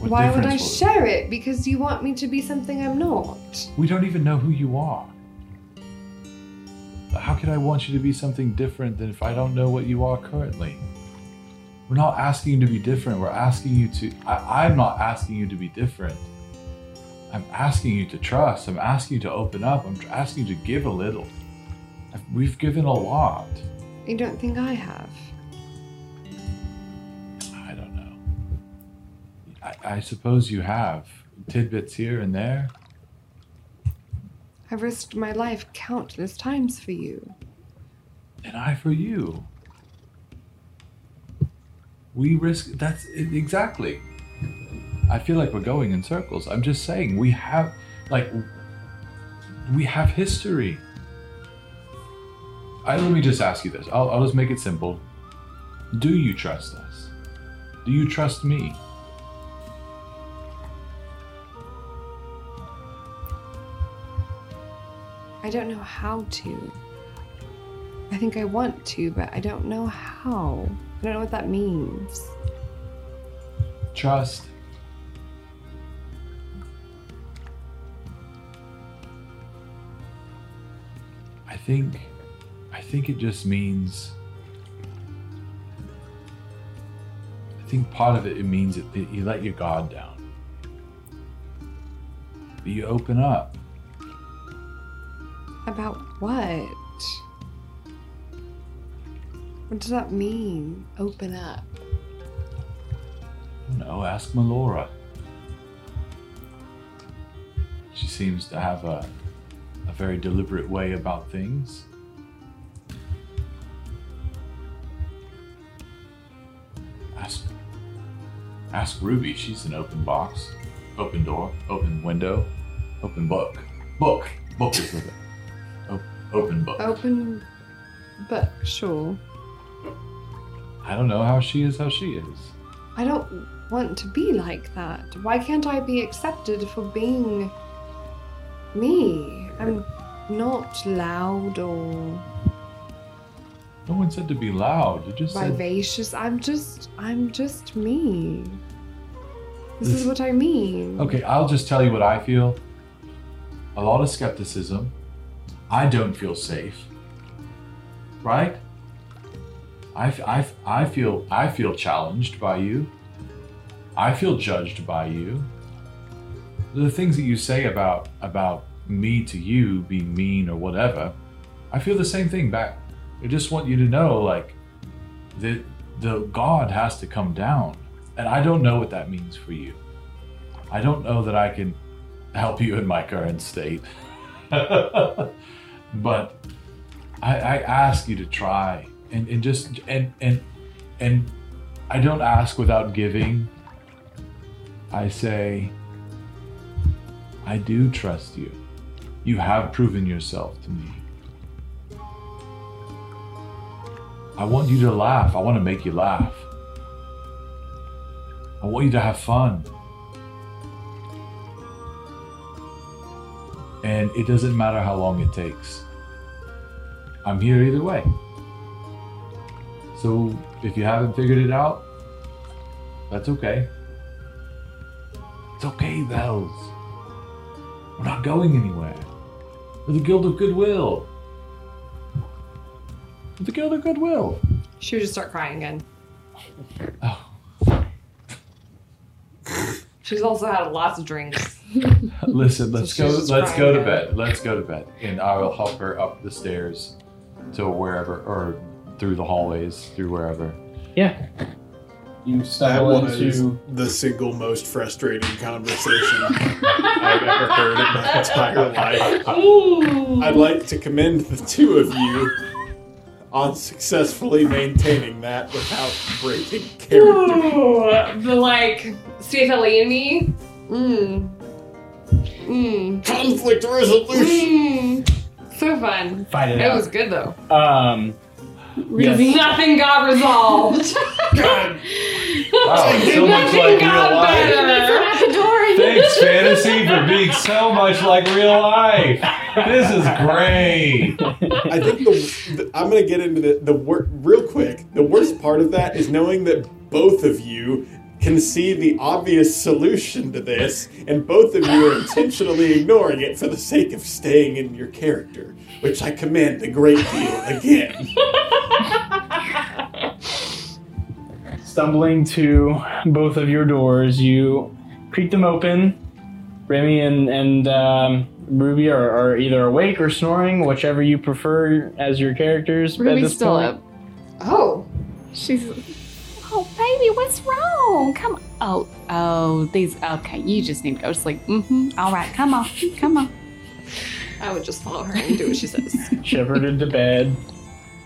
What Why would I share it? Because you want me to be something I'm not. We don't even know who you are. How could I want you to be something different than if I don't know what you are currently? We're not asking you to be different. We're asking you to. I, I'm not asking you to be different. I'm asking you to trust. I'm asking you to open up. I'm asking you to give a little. We've given a lot. You don't think I have? I don't know. I, I suppose you have tidbits here and there. I've risked my life countless times for you. and I for you. We risk that's it- exactly. I feel like we're going in circles. I'm just saying we have like we have history. I let me just ask you this. I'll, I'll just make it simple. Do you trust us? Do you trust me? I don't know how to. I think I want to, but I don't know how. I don't know what that means. Trust. I think I think it just means I think part of it it means that you let your guard down. That you open up. About what? What does that mean? Open up. No, ask Melora. She seems to have a, a very deliberate way about things. Ask, ask Ruby. She's an open box, open door, open window, open book. Book. Book is with it. Open book. Open book, sure. I don't know how she is how she is. I don't want to be like that. Why can't I be accepted for being me? I'm not loud or No one said to be loud. You just said vivacious. I'm just I'm just me. This This- is what I mean. Okay, I'll just tell you what I feel. A lot of skepticism. I don't feel safe. Right? I, I, I feel I feel challenged by you. I feel judged by you. The things that you say about about me to you being mean or whatever, I feel the same thing back. I just want you to know like that the God has to come down. And I don't know what that means for you. I don't know that I can help you in my current state. but I, I ask you to try and, and just and and and I don't ask without giving. I say I do trust you. You have proven yourself to me. I want you to laugh. I want to make you laugh. I want you to have fun. And it doesn't matter how long it takes. I'm here either way. So if you haven't figured it out, that's okay. It's okay, Bells. We're not going anywhere. We're the Guild of Goodwill. We're the Guild of Goodwill. She would just start crying again. Oh. She's also had lots of drinks. Listen, let's So go. Let's crying go to bed. Let's go to bed, and I will help her up the stairs to wherever, or through the hallways, through wherever. Yeah. You That stumble was into. the single most frustrating conversation I've ever heard in my entire life. I'd like to commend the two of you on successfully maintaining that without breaking character. Ooh, the like Steve Ellini. Mmm. Mmm. Conflict resolution. Mmm. So fun. Fight it It out. was good though. Um, Because yes. nothing got resolved. God, Wow, so much nothing like real got life. better. Thanks, fantasy, for being so much like real life. This is great. I think the, the I'm gonna get into the the wor- real quick. The worst part of that is knowing that both of you can see the obvious solution to this, and both of you are intentionally ignoring it for the sake of staying in your character, which I commend a great deal again. stumbling to both of your doors, you creak them open. Remy and, and um, Ruby are, are either awake or snoring, whichever you prefer as your characters. at Ruby's this still point. up. Oh. She's. Oh, baby, what's wrong? Come on. Oh, oh, these. Okay, you just need to go to sleep. Mm-hmm. All right, come on, come on. I would just follow her and do what she says. shepherded to bed.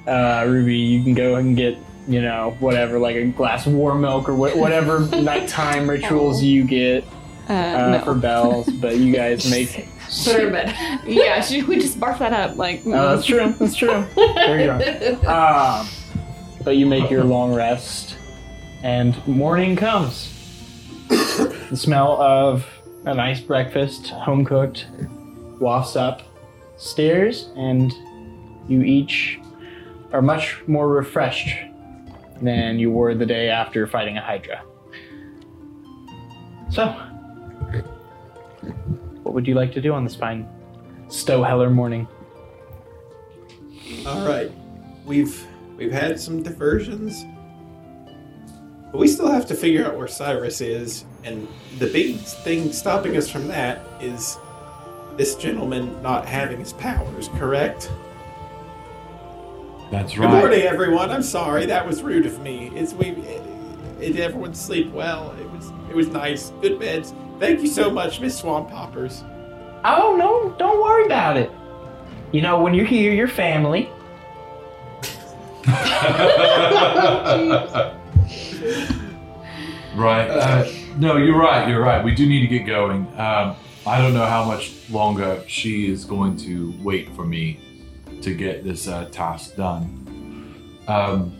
Uh, Ruby, you can go and get, you know, whatever, like a glass of warm milk or wha- whatever nighttime rituals you get Uh, uh, no. for bells. But you guys make. Put her in bed. yeah, she would just barf that up. Like, Oh, that's true. That's true. There you go. Um, but you make your long rest, and morning comes. the smell of a nice breakfast, home cooked, wafts up stairs, and you each are much more refreshed than you were the day after fighting a Hydra. So, what would you like to do on this fine Stowheller morning? All right, we've we've had some diversions, but we still have to figure out where Cyrus is, and the big thing stopping us from that is this gentleman not having his powers. Correct? That's right. Good morning, everyone. I'm sorry that was rude of me. It's we. Did everyone sleep well? It was it was nice. Good beds. Thank you so much, Miss Swan Poppers. Oh no, don't worry about it. You know, when you're here, you're family. right. Uh, no, you're right. You're right. We do need to get going. Um, I don't know how much longer she is going to wait for me to get this uh, task done. Um,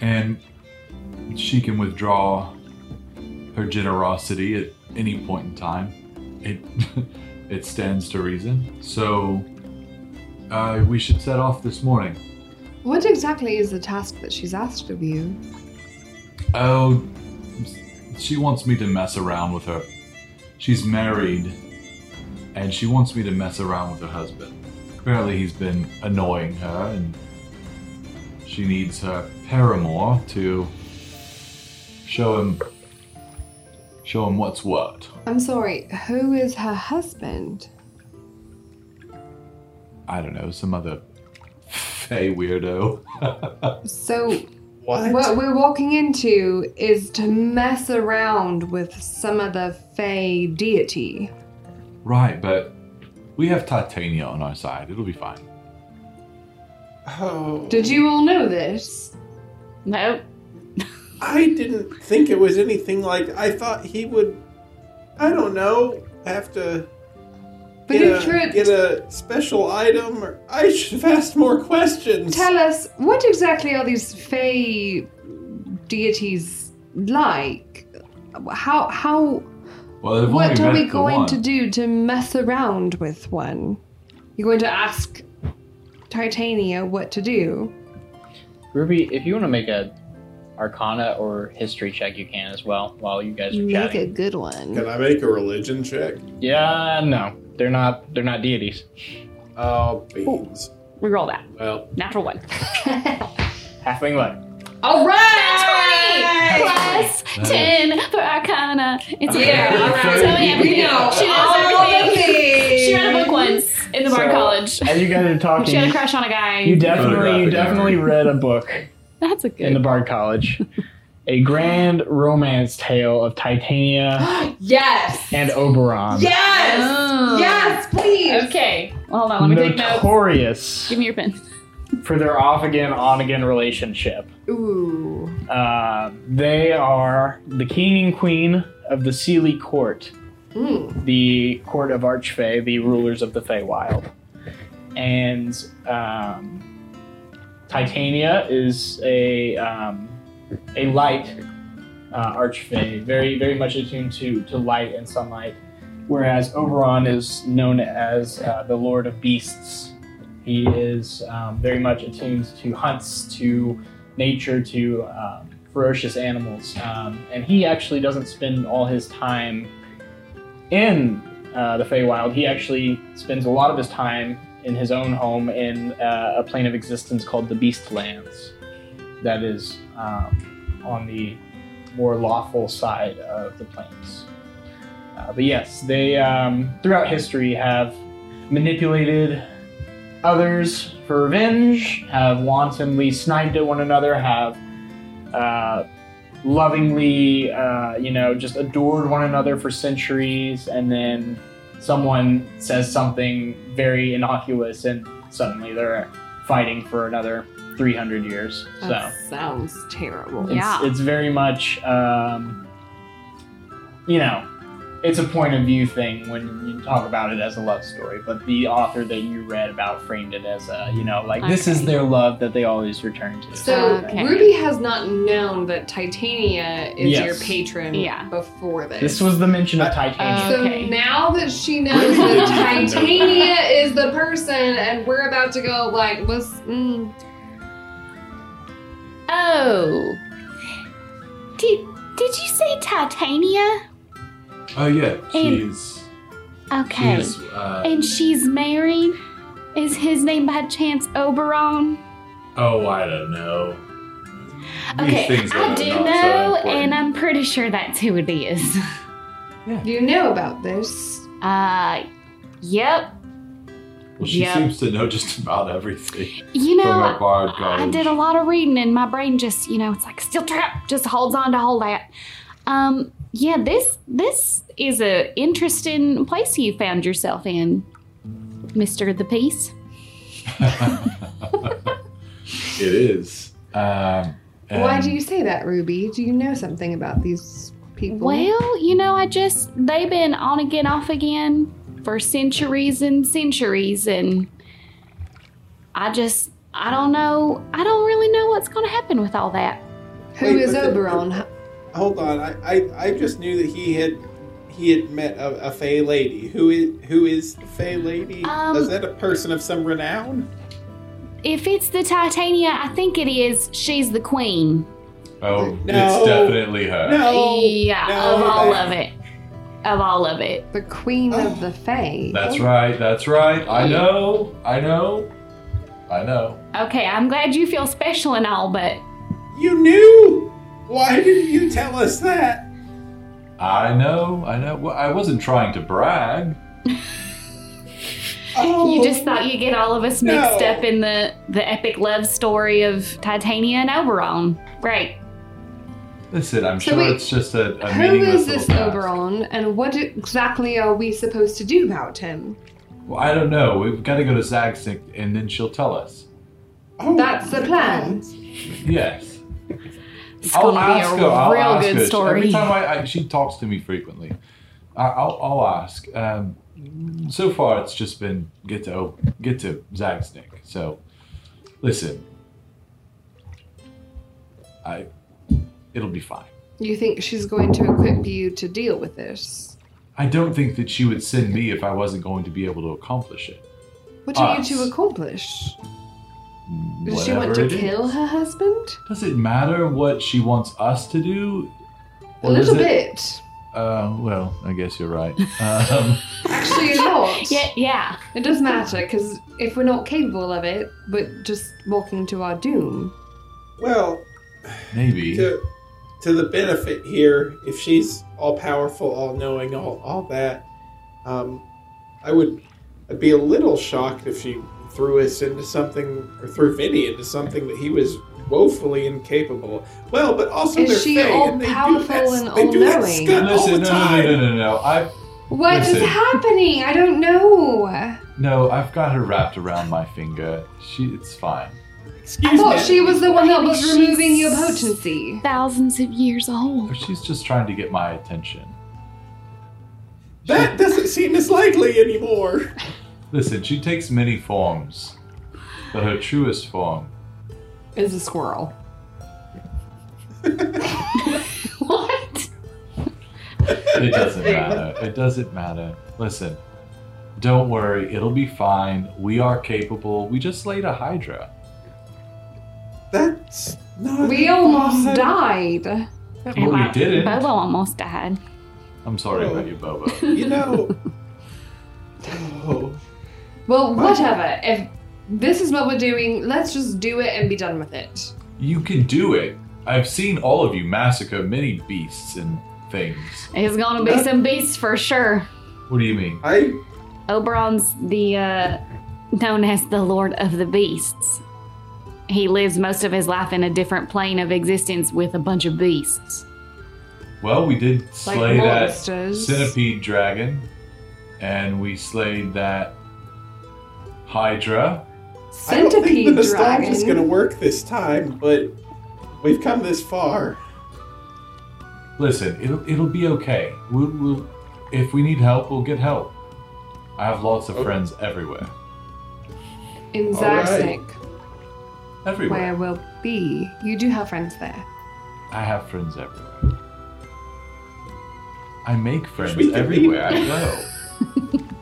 and she can withdraw her generosity at any point in time. It it stands to reason. So uh, we should set off this morning. What exactly is the task that she's asked of you? Oh, she wants me to mess around with her. She's married, and she wants me to mess around with her husband. Apparently, he's been annoying her, and she needs her paramour to show him show him what's what. I'm sorry, who is her husband? I don't know, some other fey weirdo. So, What? what we're walking into is to mess around with some of the Fey deity. right, but we have Titania on our side. It'll be fine. Oh. Did you all know this? Nope. I didn't think it was anything like. I thought he would. I don't know. Have to But get, if a, you're get a special item, or I should have asked more questions. Tell us, what exactly are these Fey deities like? How how Well, what are we going one. to do to mess around with one? You're going to ask Titania what to do? Ruby, if you want to make a Arcana or History check, you can as well while you guys are Make chatting. a good one. Can I make a religion check? Yeah, no, they're not. They're not deities. Oh, beans. We roll that. Well, Natural one. Halfling light. All right. Plus Nice. 10 for Arcana. It's a Yeah, all right. Tell me everything. We know She all knows the everything. things. She read a book once in the Bard So, College. As you guys are talking. She had a crush on a guy. you definitely, you Photographic definitely read a book That's a in good. the Bard College, a grand romance tale of Titania Yes. and Oberon. Yes. Oh. Yes, please. Okay. Well, hold on. Let me take notes. Notorious Give me your pen. for their off again, on again relationship. Ooh. Uh, they are the king and queen of the Seelie Court, Mm. the court of Archfey, the rulers of the Feywild. And um, Titania is a um, a light uh, Archfey, very very much attuned to to light and sunlight. Whereas Oberon is known as uh, the Lord of Beasts. He is um, very much attuned to hunts, to nature, to um, ferocious animals, um, and he actually doesn't spend all his time in uh, the Feywild. He actually spends a lot of his time in his own home in uh, a plane of existence called the Beastlands, that is um, on the more lawful side of the planes. Uh, but yes, they um, throughout history have manipulated others for revenge, have wantonly sniped at one another, have uh, lovingly, uh, you know, just adored one another for centuries, and then someone says something very innocuous, and suddenly they're fighting for another 300 years. So sounds terrible. it's, Yeah. it's very much, um, you know, it's a point of view thing when you talk about it as a love story. But the author that you read about framed it as a, you know, like this is their love that they always return to. So Okay. Ruby has not known that Titania is Yes. your patron Yeah. before this. this was the mention of Uh, Titania. So Okay. now that she knows that Titania is the person, and we're about to go like, let's. Mm, Oh. Did, did you say Titania? Oh yeah, And- she's Okay. she's uh, And she's married? Is his name by chance Oberon? oh I don't know. Okay, I do not so know, and I'm pretty sure that's who it is. do you know about this? Uh, yep. Well, she Yep. seems to know just about everything You know, bard I did a lot of reading, and my brain just, you know, it's like steel trap, just holds on to all that. Um, yeah, this this is a interesting place you found yourself in, Mister the Peace. it is. Um, Why do you say that, Ruby? Do you know something about these people? Well, you know, I just they've been on again, off again for centuries and centuries, and I just I don't know. I don't really know what's going to happen with all that. Who Wait, is but the- Oberon? Hold on. I, I, I just knew that he had he had met a, a Fey lady. Who is who is the Fey lady? Um, is that a person of some renown? If it's the Titania, I think it is. She's the queen. Oh, No. it's definitely her. No. yeah, no, of all that- of it, of all of it. The Queen of the Fae. That's right. That's right. I know. I know. I know. Okay, I'm glad you feel special and all, but You knew. Why didn't you tell us that? I know. I know. Well, I wasn't trying to brag. Oh, you just thought you'd get all of us mixed No. up in the the epic love story of Titania and Oberon. Right. Listen, I'm So sure wait, it's just a, a Who meaningless is this task. Oberon, and what exactly are we supposed to do about him? Well, I don't know. We've got to go to Zagstick, and then she'll tell us. Oh, That's the plan. Yes. It's I'll gonna be a her. I'll real good her. story. Every time I, I, she talks to me frequently, I, I'll, I'll ask. Um, so far, it's just been get to get to Zagstick. So, listen, I it'll be fine. You think she's going to equip you to deal with this? I don't think that she would send me if I wasn't going to be able to accomplish it. What are you Us. to accomplish? Does she want to it is. kill her husband? Does it matter what she wants us to do? A Or does little it- bit. Uh, well, I guess you're right. Um, Actually, a lot. Yeah, yeah. It does matter because if we're not capable of it, we're just walking to our doom. Well, maybe. to to the benefit here, if she's all powerful, all knowing, all all that, um, I would I'd be a little shocked if she threw us into something or threw Vinny into something that he was woefully incapable. Well, but also Is they're she Fae, and they do all-powerful that- and they do that all-knowing? stuff all Listen, the no, no, no, no, no, no. I What is Listen. happening? I don't know. no, I've got her wrapped around my finger. She, it's fine. Excuse I thought me. she was the one that was removing your potency. Thousands of years old. She's just trying to get my attention. That doesn't seem as likely anymore. Listen, she takes many forms, but her truest form. Is a squirrel. What? It doesn't matter. It doesn't matter. Listen, don't worry. It'll be fine. We are capable. We just laid a Hydra. That's not. We almost died. Well, we didn't. Bobo almost died. I'm sorry Oh. about you, Bobo. You know. Oh. Well, What? whatever. If this is what we're doing, let's just do it and be done with it. You can do it. I've seen all of you massacre many beasts and things. It's gonna be some beasts for sure. What do you mean? I Oberon's the uh, known as the Lord of the Beasts. He lives most of his life in a different plane of existence with a bunch of beasts. Well, we did Like slay that monsters. centipede dragon, and we slayed that Hydra. I don't think the Centipede nostalgia is going to work this time, but we've come this far. Listen, it'll it'll be okay. We'll, we'll if we need help, we'll get help. I have lots of Okay. friends everywhere. In All right. Zaxnik, Everywhere. where we'll be. You do have friends there. I have friends everywhere. I make friends we can everywhere I meet. go.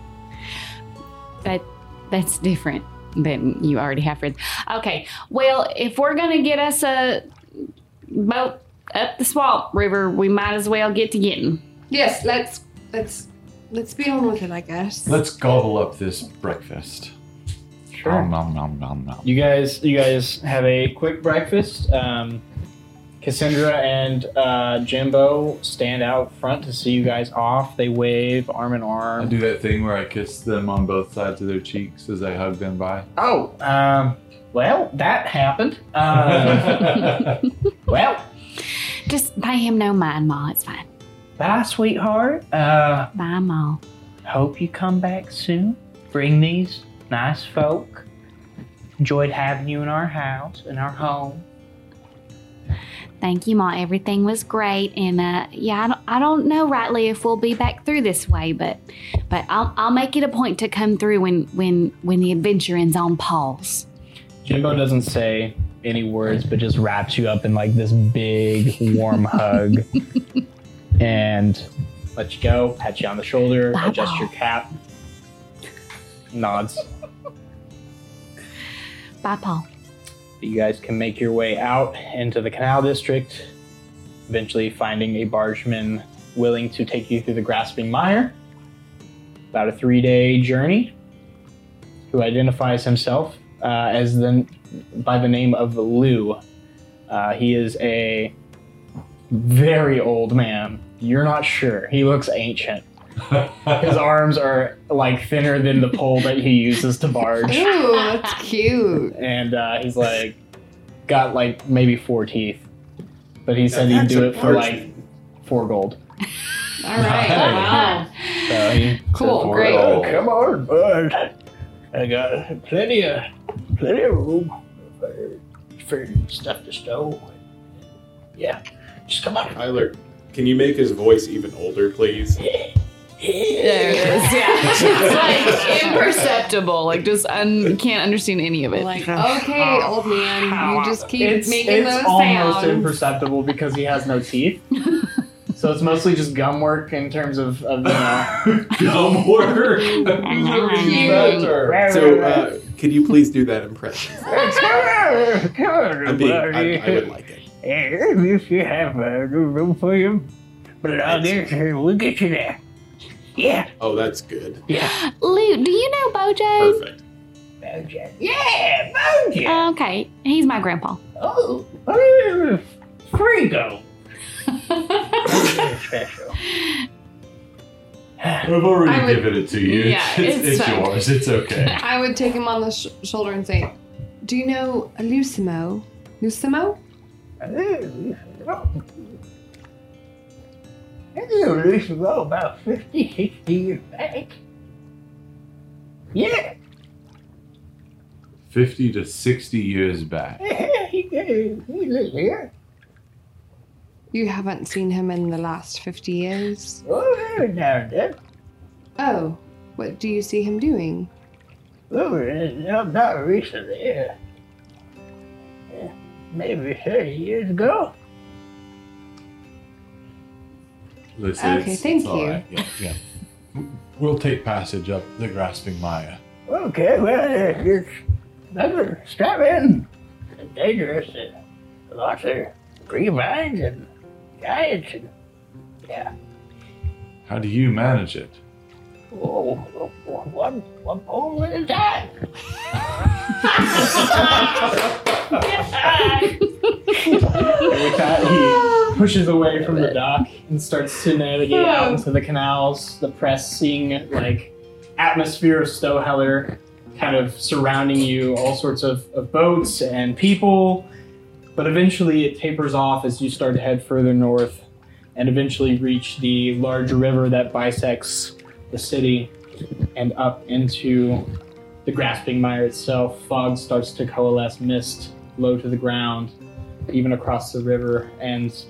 That that's different than you already have friends. Okay, well, if we're gonna get us a boat up the swamp river, we might as well get to getting. Yes, let's let's let's be on with it, I guess. Let's gobble up this breakfast. Sure. Nom, nom, nom, nom. You guys, you guys have a quick breakfast. Um, Cassandra and uh, Jimbo stand out front to see you guys off. They wave arm in arm. I arm. do that thing where I kiss them on both sides of their cheeks as I hug them by. Oh, um, well, that happened. Uh, well, Just pay him no mind, Ma. It's fine. bye, sweetheart. Uh, Bye, Ma. hope you come back soon. Bring these nice folk. Enjoyed having you in our house, in our home. Thank you, Ma. Everything was great, and uh, yeah, I don't, I don't know rightly if we'll be back through this way, but but I'll I'll make it a point to come through when when when the adventure ends on pause. Jimbo doesn't say any words, but just wraps you up in like this big warm hug and lets you go, pat you on the shoulder, Bye-bye. adjusts your cap, nods. Bye, Paul. You guys can make your way out into the canal district, eventually finding a bargeman willing to take you through the grasping mire. About a three day journey, who identifies himself uh, as the by the name of Lou. Uh, he is a very old man. You're not sure. He looks ancient. His arms are like thinner than the pole that he uses to barge Ooh, that's cute. and uh, he's like got like maybe four teeth, but he said Now he'd do it for like four gold. All right. Wow. So he Cool, For great. gold. come on, bud. I got plenty of plenty of room for, for stuff to stow. Yeah, just come on. Tyler, can you make his voice even older, please? There it is. Yeah. it's like imperceptible. Like just un- can't understand any of it. Like, okay, old man, you just keep it's, making it's those almost sounds. imperceptible because he has no teeth. so it's mostly just gum work in terms of, of you know. Dumb work. Who's ever used that term? So, uh, could you please do that impression? I'm being, I, I would like it. If you have a room for you, but I'll get you. We'll get you there. Yeah, Oh, that's good. Luke, do you know Bojo? Perfect. Bojack. Yeah, Bojack. Okay, he's my grandpa. oh, oh, Frigo. Very special. I've already I would- given it to you. Yeah, it's, it's it's fine. yours. It's okay. I would take him on the sh- shoulder and say, "Do you know a Lucimo? Lucimo? Oh, I knew this was all about 50, 60 years back. Yeah, 50 to 60 years back. he, he lives here. You haven't seen him in the last fifty years. Oh, every now and then. Oh, what do you see him doing? Oh, not recently. Yeah. Yeah, Maybe 30 years ago. Listen, Okay, it's- thank it's all you. right. Yeah, yeah. We'll take passage up the grasping mire. Okay, well, it's another strap in. It's dangerous. Uh, lots of green vines and giants and yeah. How do you manage it? Oh, one, one pole at a time. And with that, he pushes away from the dock and starts to navigate out oh. into the canals, the press, seeing like atmosphere of Stowheller kind of surrounding you, all sorts of, of boats and people. But eventually it tapers off as you start to head further north and eventually reach the large river that bisects the city and up into the grasping mire itself. Fog starts to coalesce, mist low to the ground even across the river, and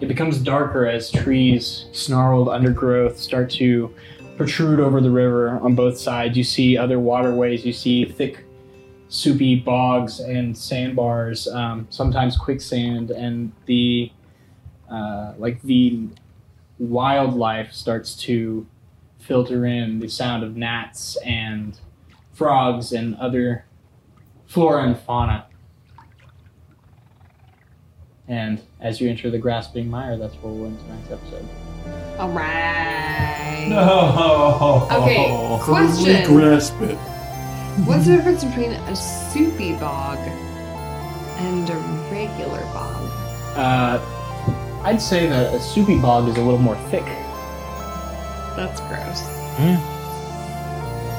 it becomes darker as trees, snarled undergrowth, start to protrude over the river on both sides. You see other waterways, you see thick, soupy bogs and sandbars, um, sometimes quicksand, and the uh, like the wildlife starts to filter in the sound of gnats and frogs and other flora and fauna. And as you enter the grasping mire, that's where we'll end tonight's episode. All right. No. Okay, question. grasp it. What's the difference between a soupy bog and a regular bog? Uh, I'd say that a soupy bog is a little more thick. That's gross.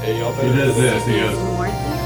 Hey, y'all He does this. He goes. More thick?